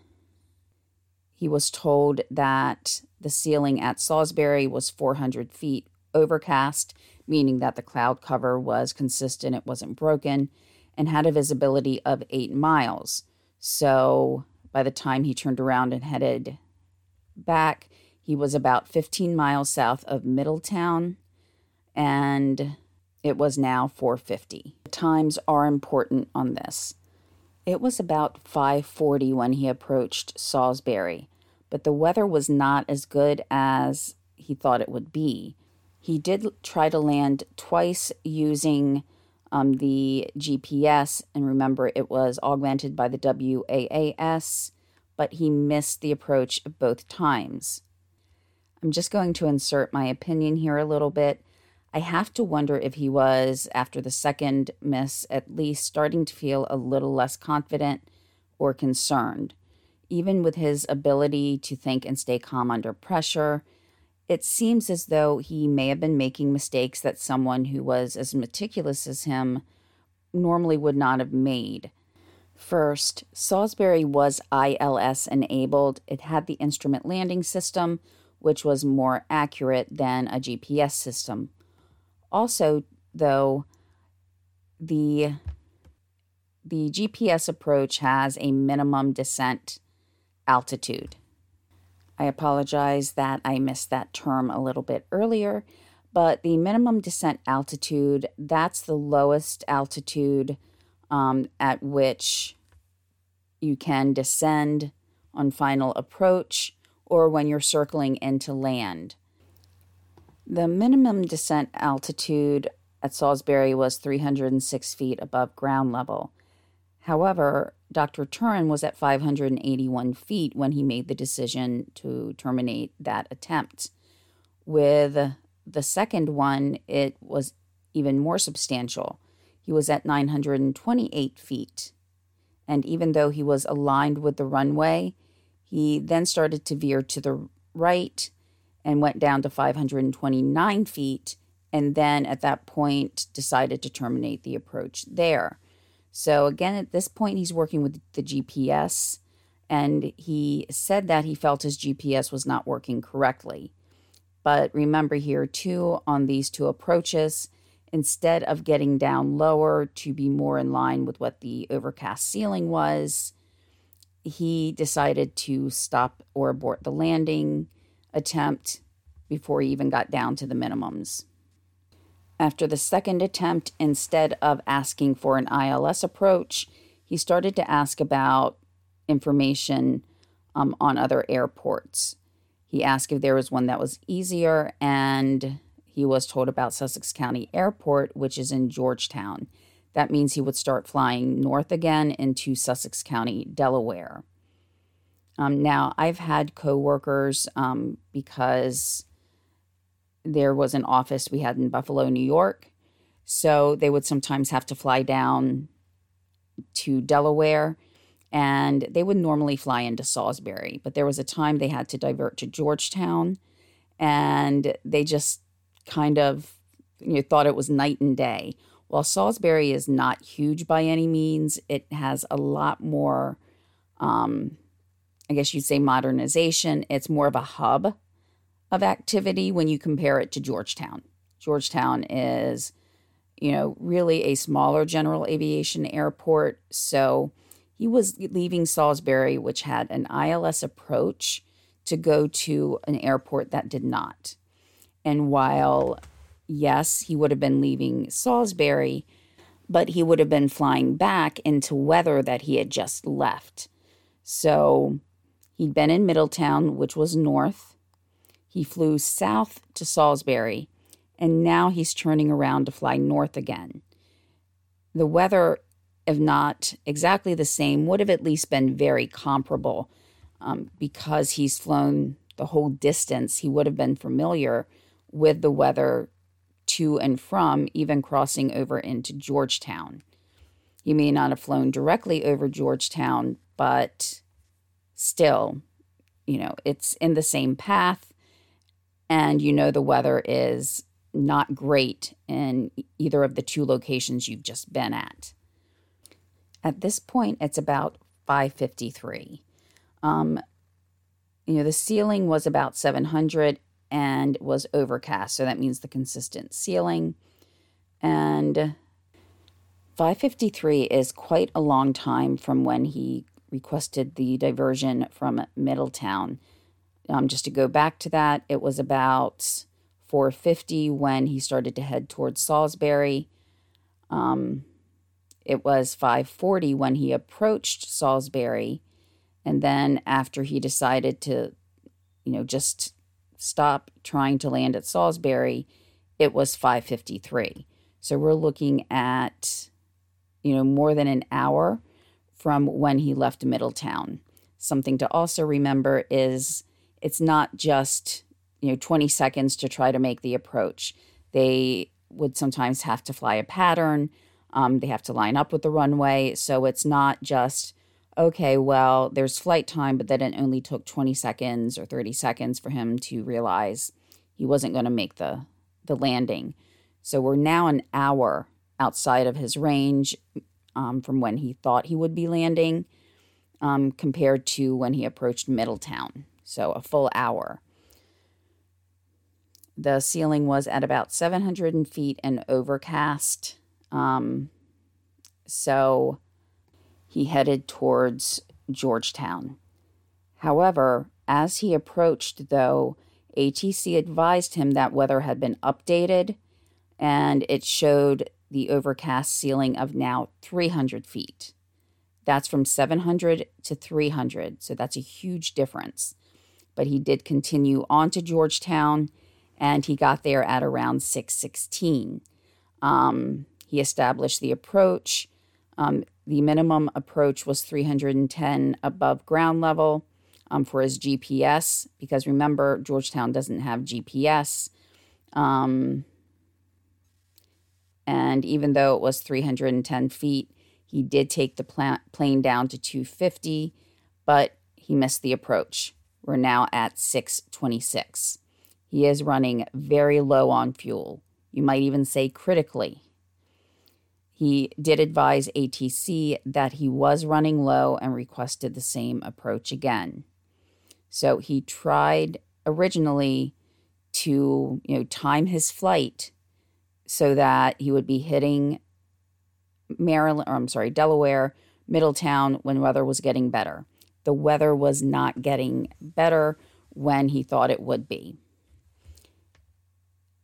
He was told that the ceiling at Salisbury was 400 feet overcast, meaning that the cloud cover was consistent, it wasn't broken, and had a visibility of eight miles. So by the time he turned around and headed back. He was about 15 miles south of Middletown, and it was now 450. Times are important on this. It was about 5:40 when he approached Salisbury. but the weather was not as good as he thought it would be. He did try to land twice using um, the GPS, and remember it was augmented by the WAAS, but he missed the approach both times. I'm just going to insert my opinion here a little bit. I have to wonder if he was, after the second miss, at least starting to feel a little less confident or concerned. Even with his ability to think and stay calm under pressure, it seems as though he may have been making mistakes that someone who was as meticulous as him normally would not have made. First, Salisbury was ILS enabled. It had the instrument landing system, which was more accurate than a GPS system. Also, though, the the GPS approach has a minimum descent altitude. I apologize that I missed that term a little bit earlier, but the minimum descent altitude, that's the lowest altitude um, at which you can descend on final approach or when you're circling into land. The minimum descent altitude at Salisbury was 306 feet above ground level. However, Dr. Turen was at 581 feet when he made the decision to terminate that attempt. With the second one, it was even more substantial. He was at 928 feet. And even though he was aligned with the runway, he then started to veer to the right and went down to 529 feet. And then at that point, decided to terminate the approach there. So, again, at this point, he's working with the GPS, and he said that he felt his GPS was not working correctly. But remember here, too, on these two approaches, instead of getting down lower to be more in line with what the overcast ceiling was, he decided to stop or abort the landing attempt before he even got down to the minimums. After the second attempt, instead of asking for an ILS approach, he started to ask about information um, on other airports. He asked if there was one that was easier, and he was told about Sussex County Airport, which is in Georgetown. That means he would start flying north again into Sussex County, Delaware. Um, now, I've had coworkers um, because there was an office we had in Buffalo, New York. So they would sometimes have to fly down to Delaware and they would normally fly into Salisbury. But there was a time they had to divert to Georgetown and they just kind of you know, thought it was night and day. While Salisbury is not huge by any means, it has a lot more, um, I guess you'd say, modernization. It's more of a hub of activity when you compare it to Georgetown. Georgetown is, you know, really a smaller general aviation airport. So he was leaving Salisbury, which had an ILS approach, to go to an airport that did not. And while, yes, he would have been leaving Salisbury, but he would have been flying back into weather that he had just left. So he'd been in Middletown, which was north. He flew south to Salisbury, and now he's turning around to fly north again. The weather, if not exactly the same, would have at least been very comparable um, because he's flown the whole distance. He would have been familiar with the weather to and from, even crossing over into Georgetown. He may not have flown directly over Georgetown, but still, you know, it's in the same path and you know the weather is not great in either of the two locations you've just been at. At this point, it's about 553. Um, you know, the ceiling was about 700 and was overcast, so that means the consistent ceiling. And 553 is quite a long time from when he requested the diversion from Middletown. Um, just to go back to that, it was about 450 when he started to head towards Salisbury. Um, it was 540 when he approached Salisbury. And then after he decided to you know, just stop trying to land at Salisbury, it was 553. So we're looking at, you know, more than an hour from when he left Middletown. Something to also remember is it's not just, you know, 20 seconds to try to make the approach. They would sometimes have to fly a pattern. Um, they have to line up with the runway. So it's not just, okay, well, there's flight time, but then it only took 20 seconds or 30 seconds for him to realize he wasn't going to make the, the landing. So we're now an hour outside of his range um, from when he thought he would be landing um, compared to when he approached Middletown. So a full hour. The ceiling was at about 700 feet and overcast. Um, so he headed towards Georgetown. However, as he approached, though, ATC advised him that weather had been updated and it showed the overcast ceiling of now 300 feet. That's from 700 to 300, so that's a huge difference. But he did continue on to Georgetown and he got there at around 616. Um, he established the approach. Um, the minimum approach was 310 above ground level um, for his GPS, because remember, Georgetown doesn't have GPS. Um, and even though it was 310 feet, he did take the pla- plane down to 250, but he missed the approach. We're now at 626. He is running very low on fuel. You might even say critically. He did advise ATC that he was running low and requested the same approach again. So he tried originally to, you know, time his flight so that he would be hitting Maryland, or I'm sorry, Delaware, Middletown when weather was getting better. The weather was not getting better when he thought it would be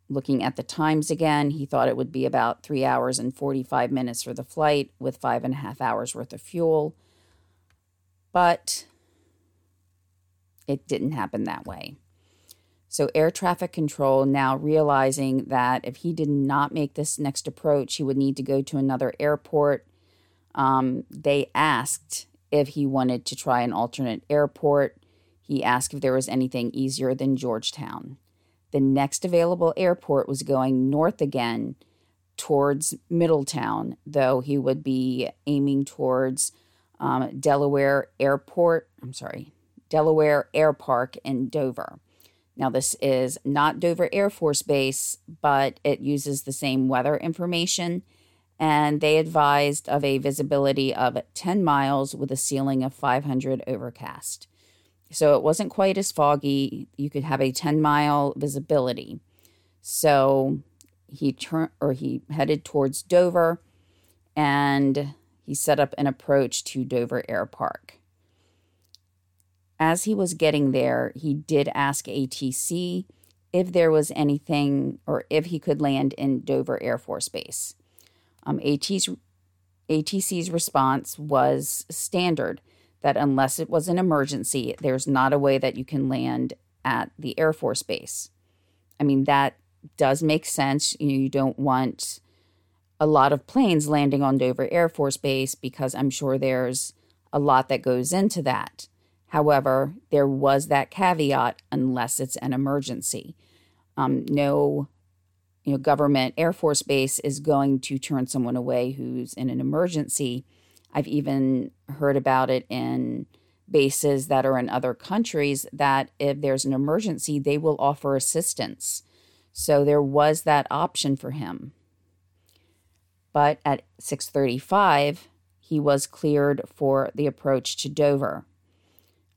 looking at the times again, he thought it would be about three hours and 45 minutes for the flight with five and a half hours worth of fuel. But it didn't happen that way. So, air traffic control now realizing that if he did not make this next approach, he would need to go to another airport. Um, they asked if he wanted to try an alternate airport. He asked if there was anything easier than Georgetown. The next available airport was going north again towards Middletown, though he would be aiming towards um, Delaware Airport. I'm sorry, Delaware Air Park in Dover. Now, this is not Dover Air Force Base, but it uses the same weather information. And they advised of a visibility of 10 miles with a ceiling of 500 overcast. So it wasn't quite as foggy. You could have a 10 mile visibility. So he turned or he headed towards Dover and he set up an approach to Dover Air Park. As he was getting there, he did ask ATC if there was anything or if he could land in Dover Air Force Base. Um, AT's, ATC's response was standard that unless it was an emergency, there's not a way that you can land at the Air Force Base. I mean, that does make sense. You, don't want a lot of planes landing on Dover Air Force Base because I'm sure there's a lot that goes into that. However, there was that caveat unless it's an emergency. Um, no you know, government Air Force Base is going to turn someone away who's in an emergency I've even heard about it in bases that are in other countries that if there's an emergency, they will offer assistance. So there was that option for him. But at 635, he was cleared for the approach to Dover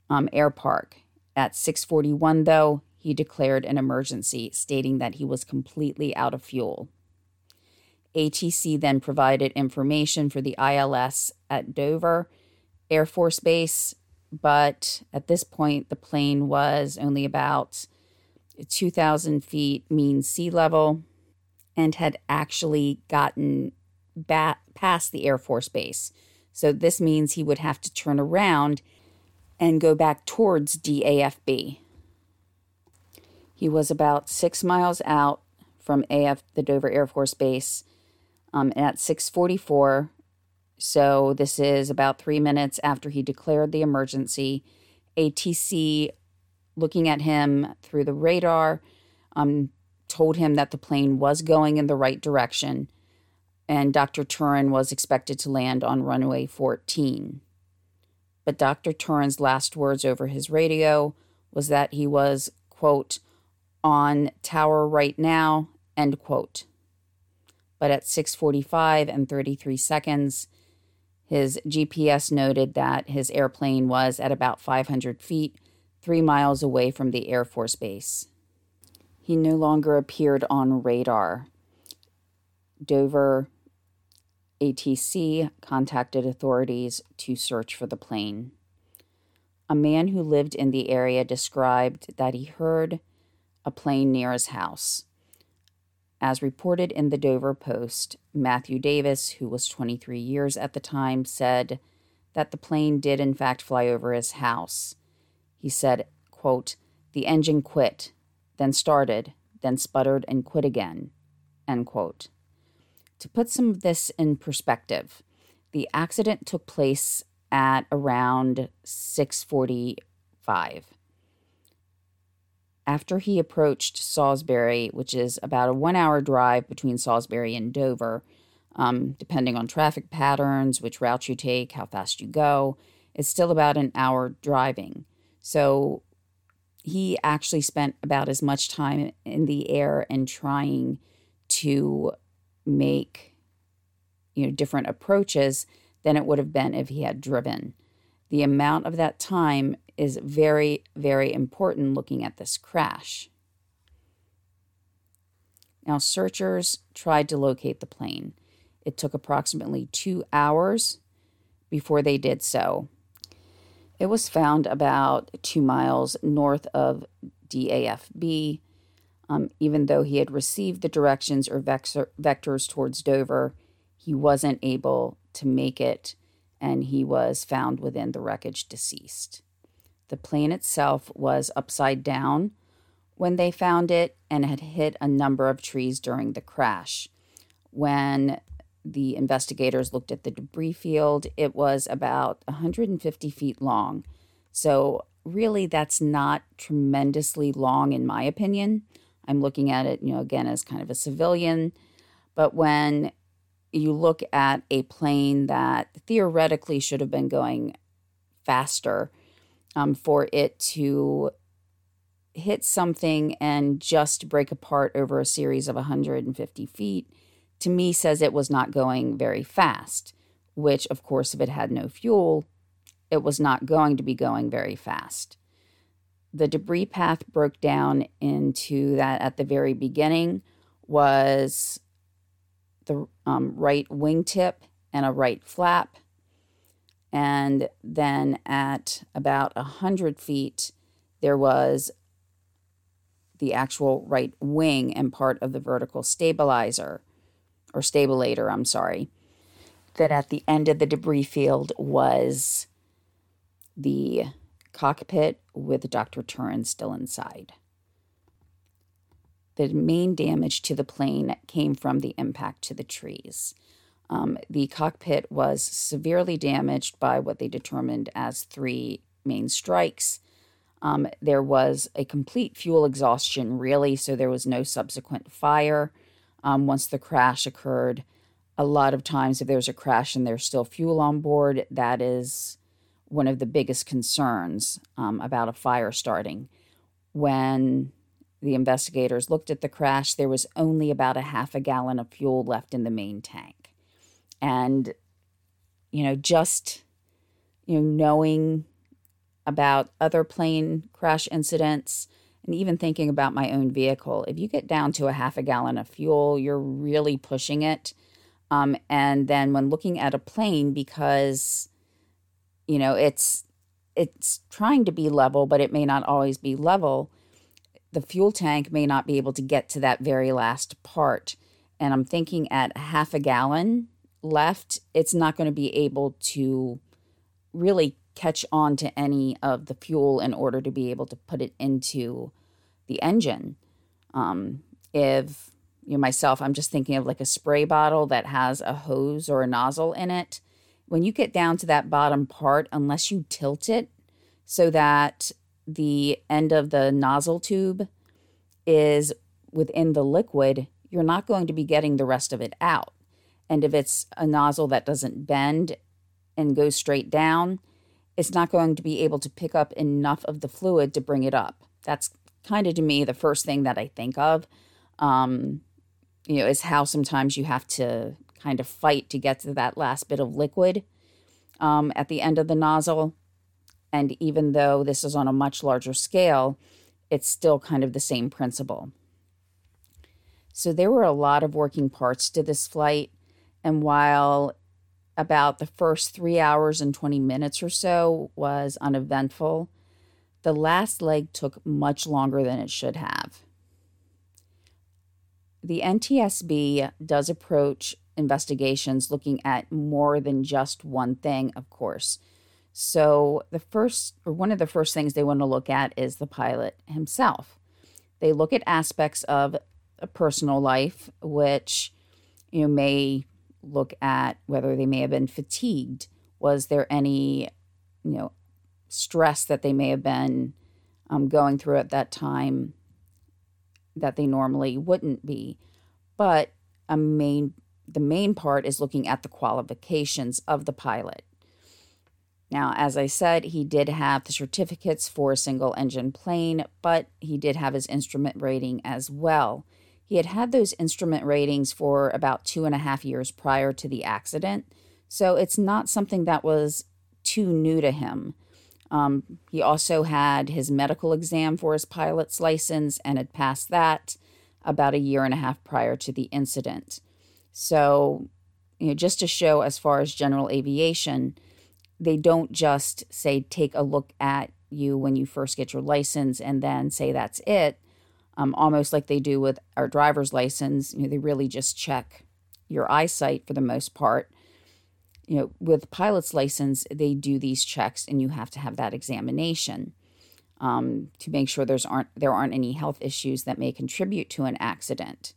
um, Air Park. At 641, though, he declared an emergency, stating that he was completely out of fuel. ATC then provided information for the ILS at Dover Air Force Base, but at this point, the plane was only about 2,000 feet mean sea level and had actually gotten past the Air Force Base. So this means he would have to turn around and go back towards DAFB. He was about six miles out from AF, the Dover Air Force Base, um, at 644. So this is about three minutes after he declared the emergency. ATC, looking at him through the radar, um, told him that the plane was going in the right direction, and Dr. Turen was expected to land on runway 14. But Dr. Turen's last words over his radio was that he was, quote, on tower right now, end quote. But at 6:45 and 33 seconds, his GPS noted that his airplane was at about 500 feet, 3 miles away from the Air Force Base. He no longer appeared on radar. Dover ATC contacted authorities to search for the plane. A man who lived in the area described that he heard a plane near his house. As reported in the Dover Post, Matthew Davis, who was 23 years at the time, said that the plane did in fact fly over his house. He said, quote, the engine quit, then started, then sputtered and quit again, end quote. To put some of this in perspective, the accident took place at around 645 after he approached Salisbury, which is about a one hour drive between Salisbury and Dover, um, depending on traffic patterns, which route you take, how fast you go, it's still about an hour driving. So he actually spent about as much time in the air and trying to make you know different approaches than it would have been if he had driven. The amount of that time is very, very important looking at this crash. Now, searchers tried to locate the plane. It took approximately two hours before they did so. It was found about two miles north of DAFB. Um, even though he had received the directions or vector, vectors towards Dover, he wasn't able to make it and he was found within the wreckage deceased. The plane itself was upside down when they found it and had hit a number of trees during the crash. When the investigators looked at the debris field, it was about 150 feet long. So, really, that's not tremendously long, in my opinion. I'm looking at it, you know, again, as kind of a civilian. But when you look at a plane that theoretically should have been going faster um, for it to hit something and just break apart over a series of 150 feet, to me says it was not going very fast, which, of course, if it had no fuel, it was not going to be going very fast. The debris path broke down into that at the very beginning was the um, right wingtip and a right flap. And then at about 100 feet, there was the actual right wing and part of the vertical stabilizer, or stabilator, I'm sorry. That at the end of the debris field was the cockpit with Dr. Turen still inside the main damage to the plane came from the impact to the trees. Um, the cockpit was severely damaged by what they determined as three main strikes. Um, there was a complete fuel exhaustion, really, so there was no subsequent fire um, once the crash occurred. A lot of times, if there's a crash and there's still fuel on board, that is one of the biggest concerns um, about a fire starting. When the investigators looked at the crash. There was only about a half a gallon of fuel left in the main tank. And, you know, just, you know, knowing about other plane crash incidents and even thinking about my own vehicle, if you get down to a half a gallon of fuel, you're really pushing it. Um, and then when looking at a plane, because, you know, it's, it's trying to be level, but it may not always be level the fuel tank may not be able to get to that very last part. And I'm thinking at half a gallon left, it's not going to be able to really catch on to any of the fuel in order to be able to put it into the engine. Um, if you know, myself, I'm just thinking of like a spray bottle that has a hose or a nozzle in it. When you get down to that bottom part, unless you tilt it so that the end of the nozzle tube is within the liquid, you're not going to be getting the rest of it out. And if it's a nozzle that doesn't bend and goes straight down, it's not going to be able to pick up enough of the fluid to bring it up. That's kind of to me the first thing that I think of. Um, you know, is how sometimes you have to kind of fight to get to that last bit of liquid um, at the end of the nozzle. And even though this is on a much larger scale, it's still kind of the same principle. So there were a lot of working parts to this flight. And while about the first three hours and 20 minutes or so was uneventful, the last leg took much longer than it should have. The NTSB does approach investigations looking at more than just one thing, of course. So, the first, or one of the first things they want to look at is the pilot himself. They look at aspects of a personal life, which you know may look at whether they may have been fatigued. Was there any, you know, stress that they may have been um, going through at that time that they normally wouldn't be? But a main, the main part is looking at the qualifications of the pilot. Now, as I said, he did have the certificates for a single engine plane, but he did have his instrument rating as well. He had had those instrument ratings for about two and a half years prior to the accident, so it's not something that was too new to him. Um, he also had his medical exam for his pilot's license and had passed that about a year and a half prior to the incident. So, you know, just to show as far as general aviation, they don't just say take a look at you when you first get your license and then say that's it um, almost like they do with our driver's license. You know, they really just check your eyesight for the most part. You know, with pilot's license, they do these checks, and you have to have that examination um, to make sure there's aren't there aren't any health issues that may contribute to an accident.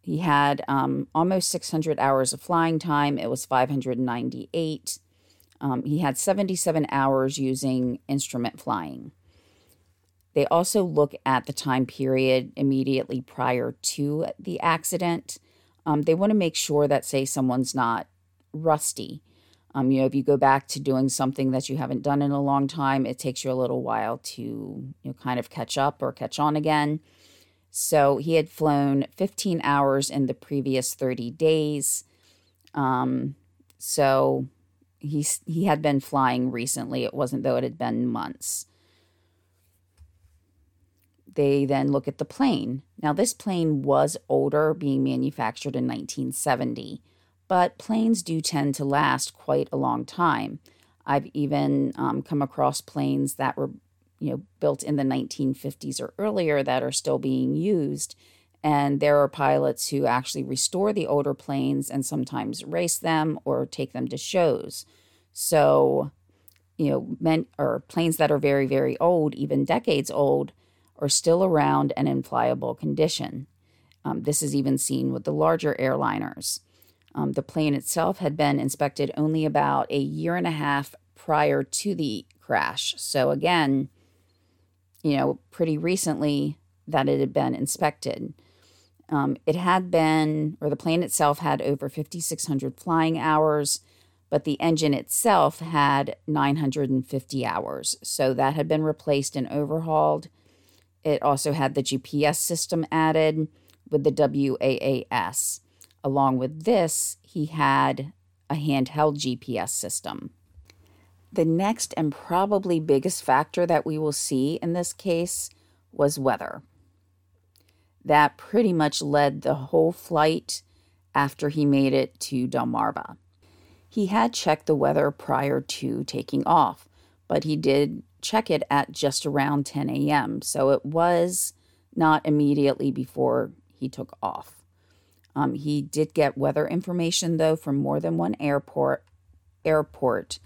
He had um, almost 600 hours of flying time. It was 598. Um, he had 77 hours using instrument flying. They also look at the time period immediately prior to the accident. Um, they want to make sure that, say, someone's not rusty. Um, you know, if you go back to doing something that you haven't done in a long time, it takes you a little while to you know, kind of catch up or catch on again. So he had flown 15 hours in the previous 30 days. Um, so he he had been flying recently. It wasn't though it had been months they then look at the plane. Now, this plane was older, being manufactured in 1970, but planes do tend to last quite a long time. I've even um, come across planes that were, you know, built in the 1950s or earlier that are still being used. And there are pilots who actually restore the older planes and sometimes race them or take them to shows. So, you know, men or planes that are very, very old, even decades old, are still around and in flyable condition. Um, this is even seen with the larger airliners. Um, the plane itself had been inspected only about a year and a half prior to the crash. So, again, you know, pretty recently that it had been inspected. Um, it had been, or the plane itself had over 5,600 flying hours, but the engine itself had 950 hours. So that had been replaced and overhauled. It also had the GPS system added with the WAAS. Along with this, he had a handheld GPS system. The next and probably biggest factor that we will see in this case was weather. That pretty much led the whole flight after he made it to Delmarva. He had checked the weather prior to taking off, but he did check it at just around 10 a.m. So it was not immediately before he took off. Um, he did get weather information though from more than one airport. Airport.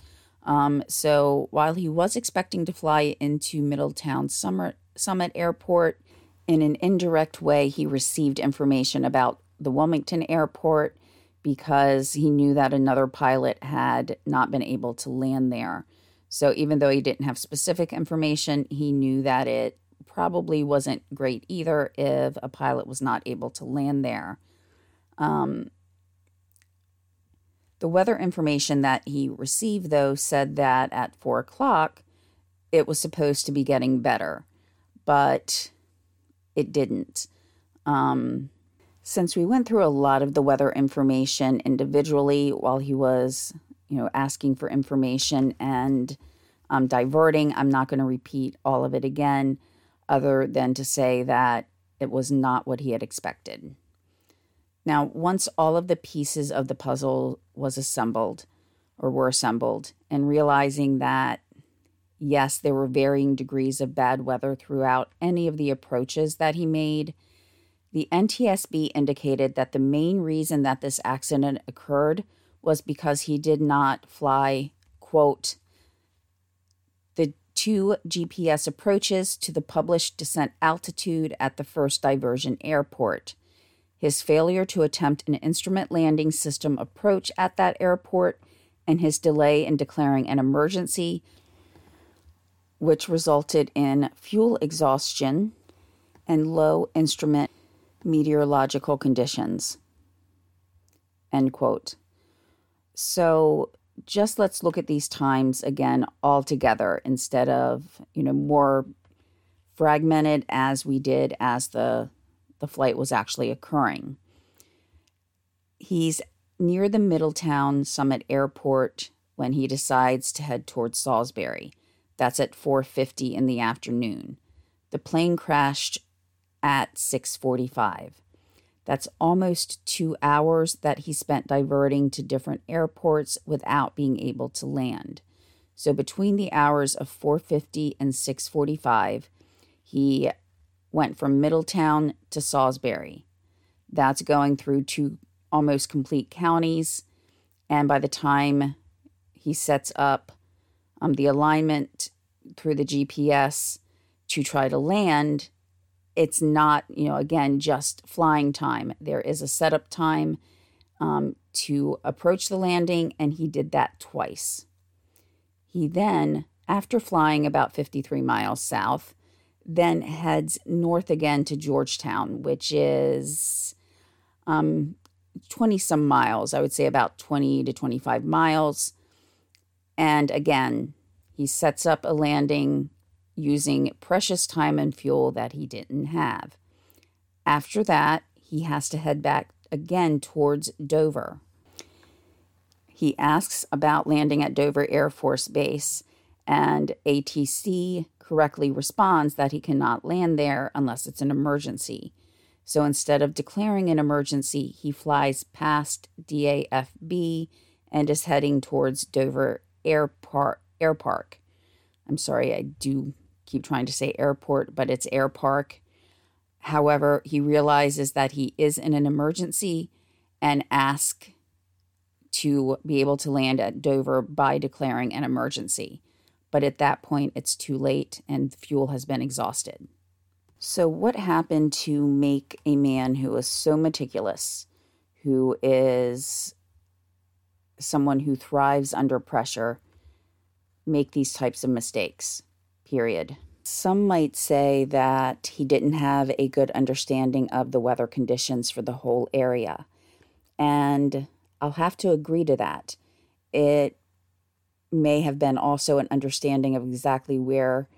Um, so while he was expecting to fly into Middletown Summit Airport. In an indirect way, he received information about the Wilmington Airport because he knew that another pilot had not been able to land there. So even though he didn't have specific information, he knew that it probably wasn't great either if a pilot was not able to land there. Um, the weather information that he received, though, said that at four o'clock it was supposed to be getting better, but it didn't. Um, since we went through a lot of the weather information individually while he was, you know, asking for information and um, diverting, I'm not going to repeat all of it again, other than to say that it was not what he had expected. Now, once all of the pieces of the puzzle was assembled or were assembled, and realizing that yes, there were varying degrees of bad weather throughout any of the approaches that he made, the NTSB indicated that the main reason that this accident occurred was because he did not fly, quote, the two GPS approaches to the published descent altitude at the first diversion airport. His failure to attempt an instrument landing system approach at that airport, and his delay in declaring an emergency, which resulted in fuel exhaustion and low instrument meteorological conditions. End quote. So just let's look at these times again all together instead of, you know, more fragmented as we did as the the flight was actually occurring. He's near the Middletown Summit Airport when he decides to head towards Salisbury. That's at 4:50 in the afternoon. The plane crashed at 6:45. That's almost 2 hours that he spent diverting to different airports without being able to land. So between the hours of 4:50 and 6:45, he went from Middletown to Salisbury. That's going through two almost complete counties. And by the time he sets up um, the alignment through the GPS to try to land, it's not, you know, again, just flying time. There is a setup time um, to approach the landing, and he did that twice. He then, after flying about 53 miles south, then heads north again to Georgetown, which is um, 20 some miles, I would say about 20 to 25 miles. And again, he sets up a landing using precious time and fuel that he didn't have. After that, he has to head back again towards Dover. He asks about landing at Dover Air Force Base, and ATC correctly responds that he cannot land there unless it's an emergency. So instead of declaring an emergency, he flies past DAFB and is heading towards Dover Air Park. Air Park. I'm sorry, I do keep trying to say airport, but it's Air Park. However, he realizes that he is in an emergency and asks to be able to land at Dover by declaring an emergency but at that point it's too late and fuel has been exhausted. So, what happened to make a man who is so meticulous, who is someone who thrives under pressure, make these types of mistakes? Period. Some might say that he didn't have a good understanding of the weather conditions for the whole area. And I'll have to agree to that. It may have been also an understanding of exactly where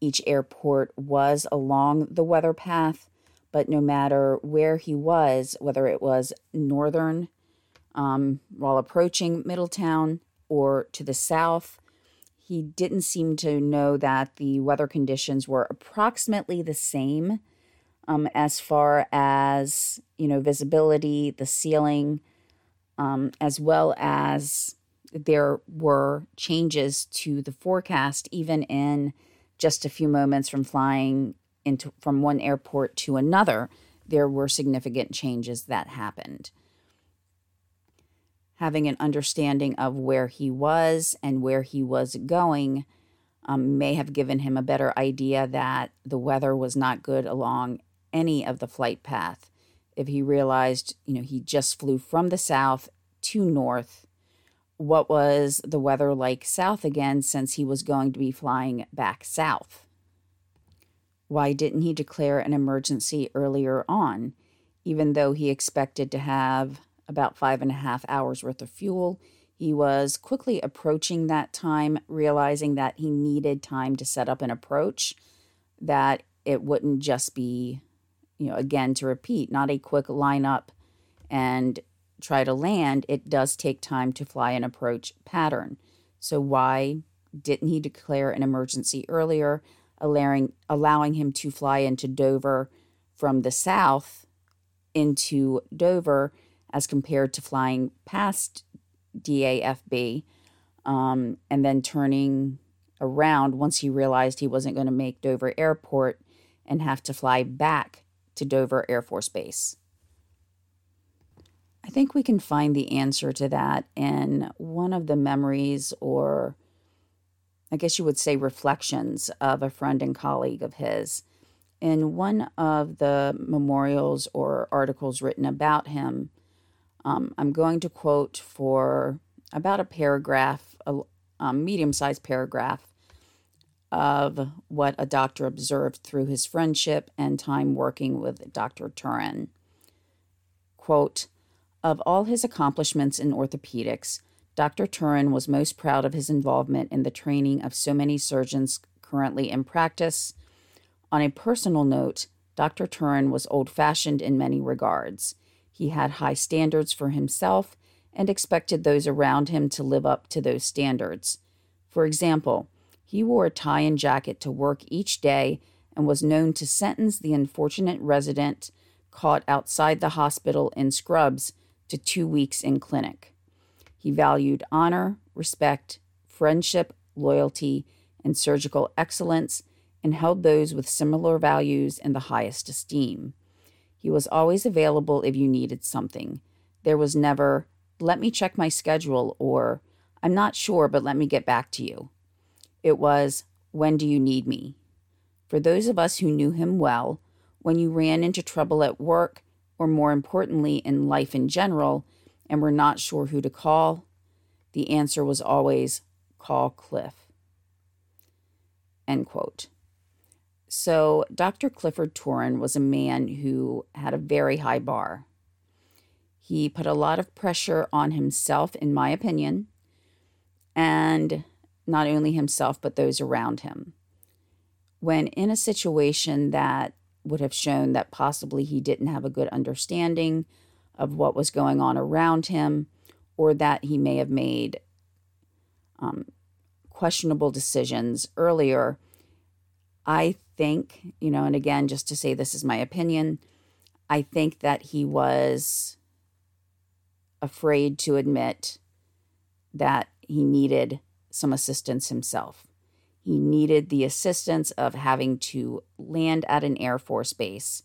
each airport was along the weather path. But no matter where he was, whether it was northern um, while approaching Middletown or to the south, he didn't seem to know that the weather conditions were approximately the same um, as far as you know visibility, the ceiling, um, as well as there were changes to the forecast, even in just a few moments from flying into from one airport to another. There were significant changes that happened. Having an understanding of where he was and where he was going um, may have given him a better idea that the weather was not good along any of the flight path. If he realized, you know, he just flew from the south to north, what was the weather like south again since he was going to be flying back south? Why didn't he declare an emergency earlier on? Even though he expected to have about five and a half hours worth of fuel, he was quickly approaching that time, realizing that he needed time to set up an approach, that it wouldn't just be, you know, again to repeat, not a quick line up and try to land. It does take time to fly an approach pattern. So, why didn't he declare an emergency earlier, allowing, allowing him to fly into Dover from the south into Dover as compared to flying past DAFB, um, and then turning around once he realized he wasn't going to make Dover Airport and have to fly back to Dover Air Force Base. I think we can find the answer to that in one of the memories, or I guess you would say reflections, of a friend and colleague of his. In one of the memorials or articles written about him, um, I'm going to quote for about a paragraph, a, a medium sized paragraph of what a doctor observed through his friendship and time working with Dr. Turen. Quote, of all his accomplishments in orthopedics, Dr. Turen was most proud of his involvement in the training of so many surgeons currently in practice. On a personal note, Dr. Turen was old fashioned in many regards. He had high standards for himself and expected those around him to live up to those standards. For example, he wore a tie and jacket to work each day and was known to sentence the unfortunate resident caught outside the hospital in scrubs to two weeks in clinic. He valued honor, respect, friendship, loyalty, and surgical excellence, and held those with similar values in the highest esteem. He was always available if you needed something. There was never, let me check my schedule, or I'm not sure, but let me get back to you. It was, when do you need me? For those of us who knew him well, when you ran into trouble at work, or more importantly, in life in general, and were not sure who to call, the answer was always, call Cliff. End quote. So, Dr. Clifford Turen was a man who had a very high bar. He put a lot of pressure on himself, in my opinion, and not only himself, but those around him. When in a situation that would have shown that possibly he didn't have a good understanding of what was going on around him, or that he may have made um, questionable decisions earlier, I think, you know, and again, just to say this is my opinion, I think that he was afraid to admit that he needed some assistance himself. He needed the assistance of having to land at an Air Force base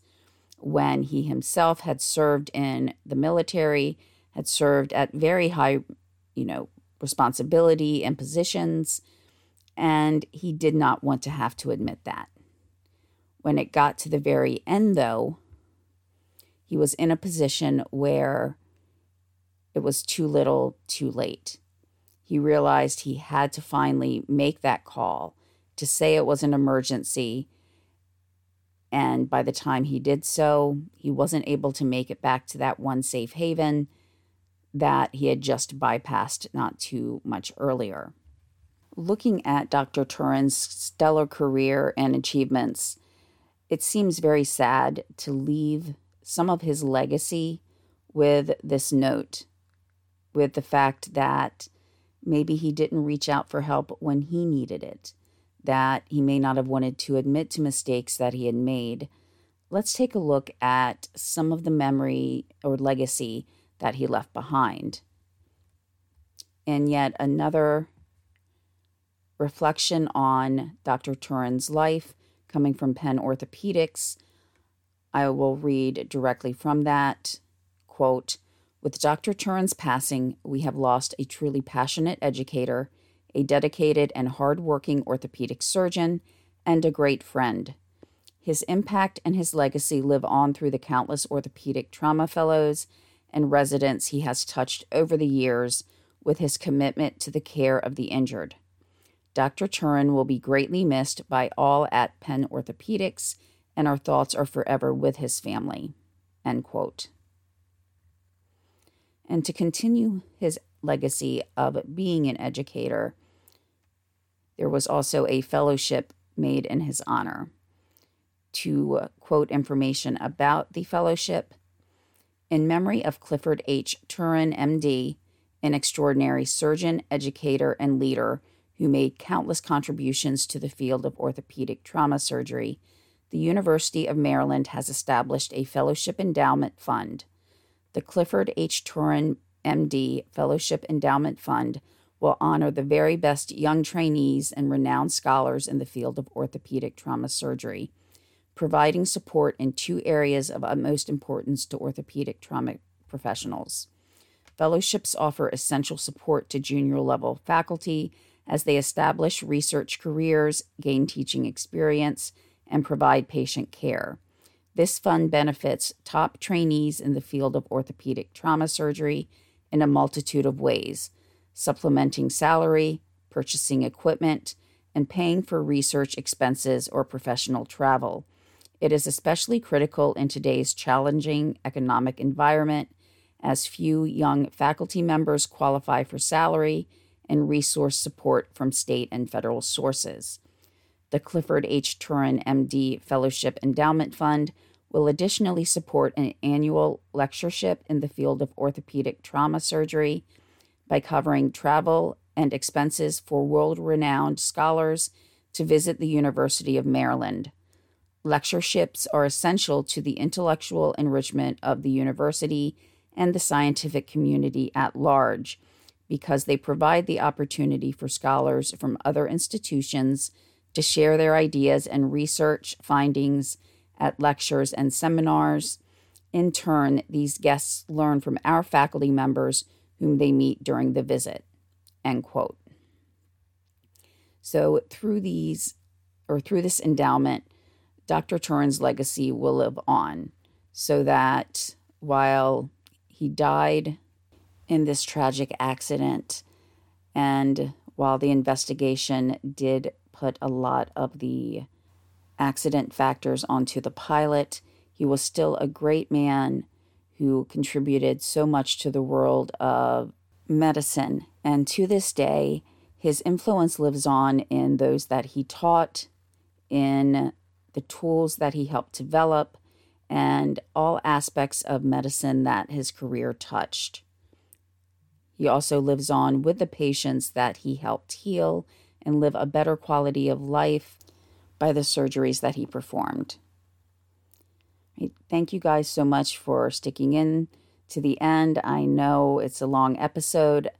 when he himself had served in the military, had served at very high, you know, responsibility and positions, and he did not want to have to admit that. When it got to the very end, though, he was in a position where it was too little, too late. He realized he had to finally make that call to say it was an emergency. And by the time he did so, he wasn't able to make it back to that one safe haven that he had just bypassed not too much earlier. Looking at Dr. Turen's stellar career and achievements, it seems very sad to leave some of his legacy with this note, with the fact that maybe he didn't reach out for help when he needed it, that he may not have wanted to admit to mistakes that he had made. Let's take a look at some of the memory or legacy that he left behind. And yet another reflection on Dr. Turen's life coming from Penn Orthopedics. I will read directly from that quote With Dr. Turen's passing, we have lost a truly passionate educator, a dedicated and hardworking orthopedic surgeon, and a great friend. His impact and his legacy live on through the countless orthopedic trauma fellows and residents he has touched over the years with his commitment to the care of the injured. Dr. Turen will be greatly missed by all at Penn Orthopedics, and our thoughts are forever with his family. End quote. And to continue his legacy of being an educator, there was also a fellowship made in his honor. To quote information about the fellowship, in memory of Clifford H. Turen, MD, an extraordinary surgeon, educator, and leader who made countless contributions to the field of orthopedic trauma surgery, the University of Maryland has established a fellowship endowment fund. The Clifford H. Turen, MD, Fellowship Endowment Fund will honor the very best young trainees and renowned scholars in the field of orthopedic trauma surgery, providing support in two areas of utmost importance to orthopedic trauma professionals. Fellowships offer essential support to junior level faculty as they establish research careers, gain teaching experience, and provide patient care. This fund benefits top trainees in the field of orthopedic trauma surgery in a multitude of ways, supplementing salary, purchasing equipment, and paying for research expenses or professional travel. It is especially critical in today's challenging economic environment as few young faculty members qualify for salary and resource support from state and federal sources. The Clifford H. Turen MD Fellowship Endowment Fund will additionally support an annual lectureship in the field of orthopedic trauma surgery by covering travel and expenses for world renowned scholars to visit the University of Maryland. Lectureships are essential to the intellectual enrichment of the university and the scientific community at large because they provide the opportunity for scholars from other institutions to share their ideas and research findings at lectures and seminars. In turn, these guests learn from our faculty members whom they meet during the visit. End quote. So through these or through this endowment, Dr. Turen's legacy will live on so that while he died in this tragic accident. And while the investigation did put a lot of the accident factors onto the pilot, he was still a great man who contributed so much to the world of medicine. And to this day, his influence lives on in those that he taught, in the tools that he helped develop, and all aspects of medicine that his career touched. He also lives on with the patients that he helped heal and live a better quality of life by the surgeries that he performed. Thank you guys so much for sticking in to the end. I know it's a long episode,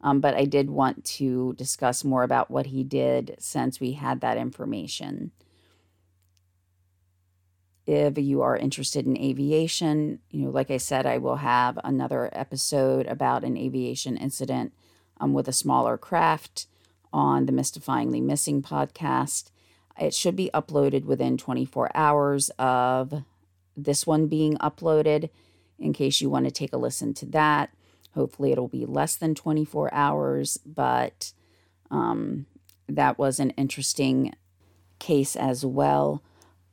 um, but I did want to discuss more about what he did since we had that information. If you are interested in aviation, you know, like I said, I will have another episode about an aviation incident um, with a smaller craft on the Mystifyingly Missing podcast. It should be uploaded within 24 hours of this one being uploaded in case you want to take a listen to that. Hopefully, it'll be less than 24 hours, but um, that was an interesting case as well.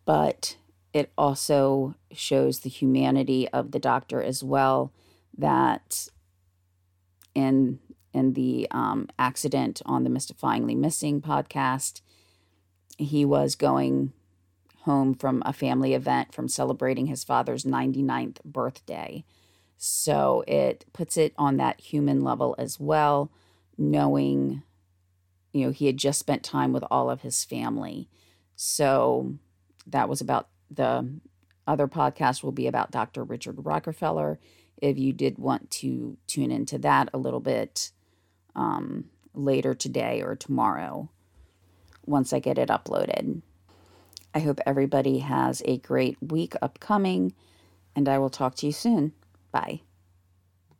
But it also shows the humanity of the doctor as well that in in the um, accident on the mystifyingly missing podcast he was going home from a family event from celebrating his father's 99th birthday. So it puts it on that human level as well knowing you know he had just spent time with all of his family. So that was about the other podcast will be about Dr. Richard Rockefeller. If you did want to tune into that a little bit um, later today or tomorrow, once I get it uploaded. I hope everybody has a great week upcoming, and I will talk to you soon. Bye.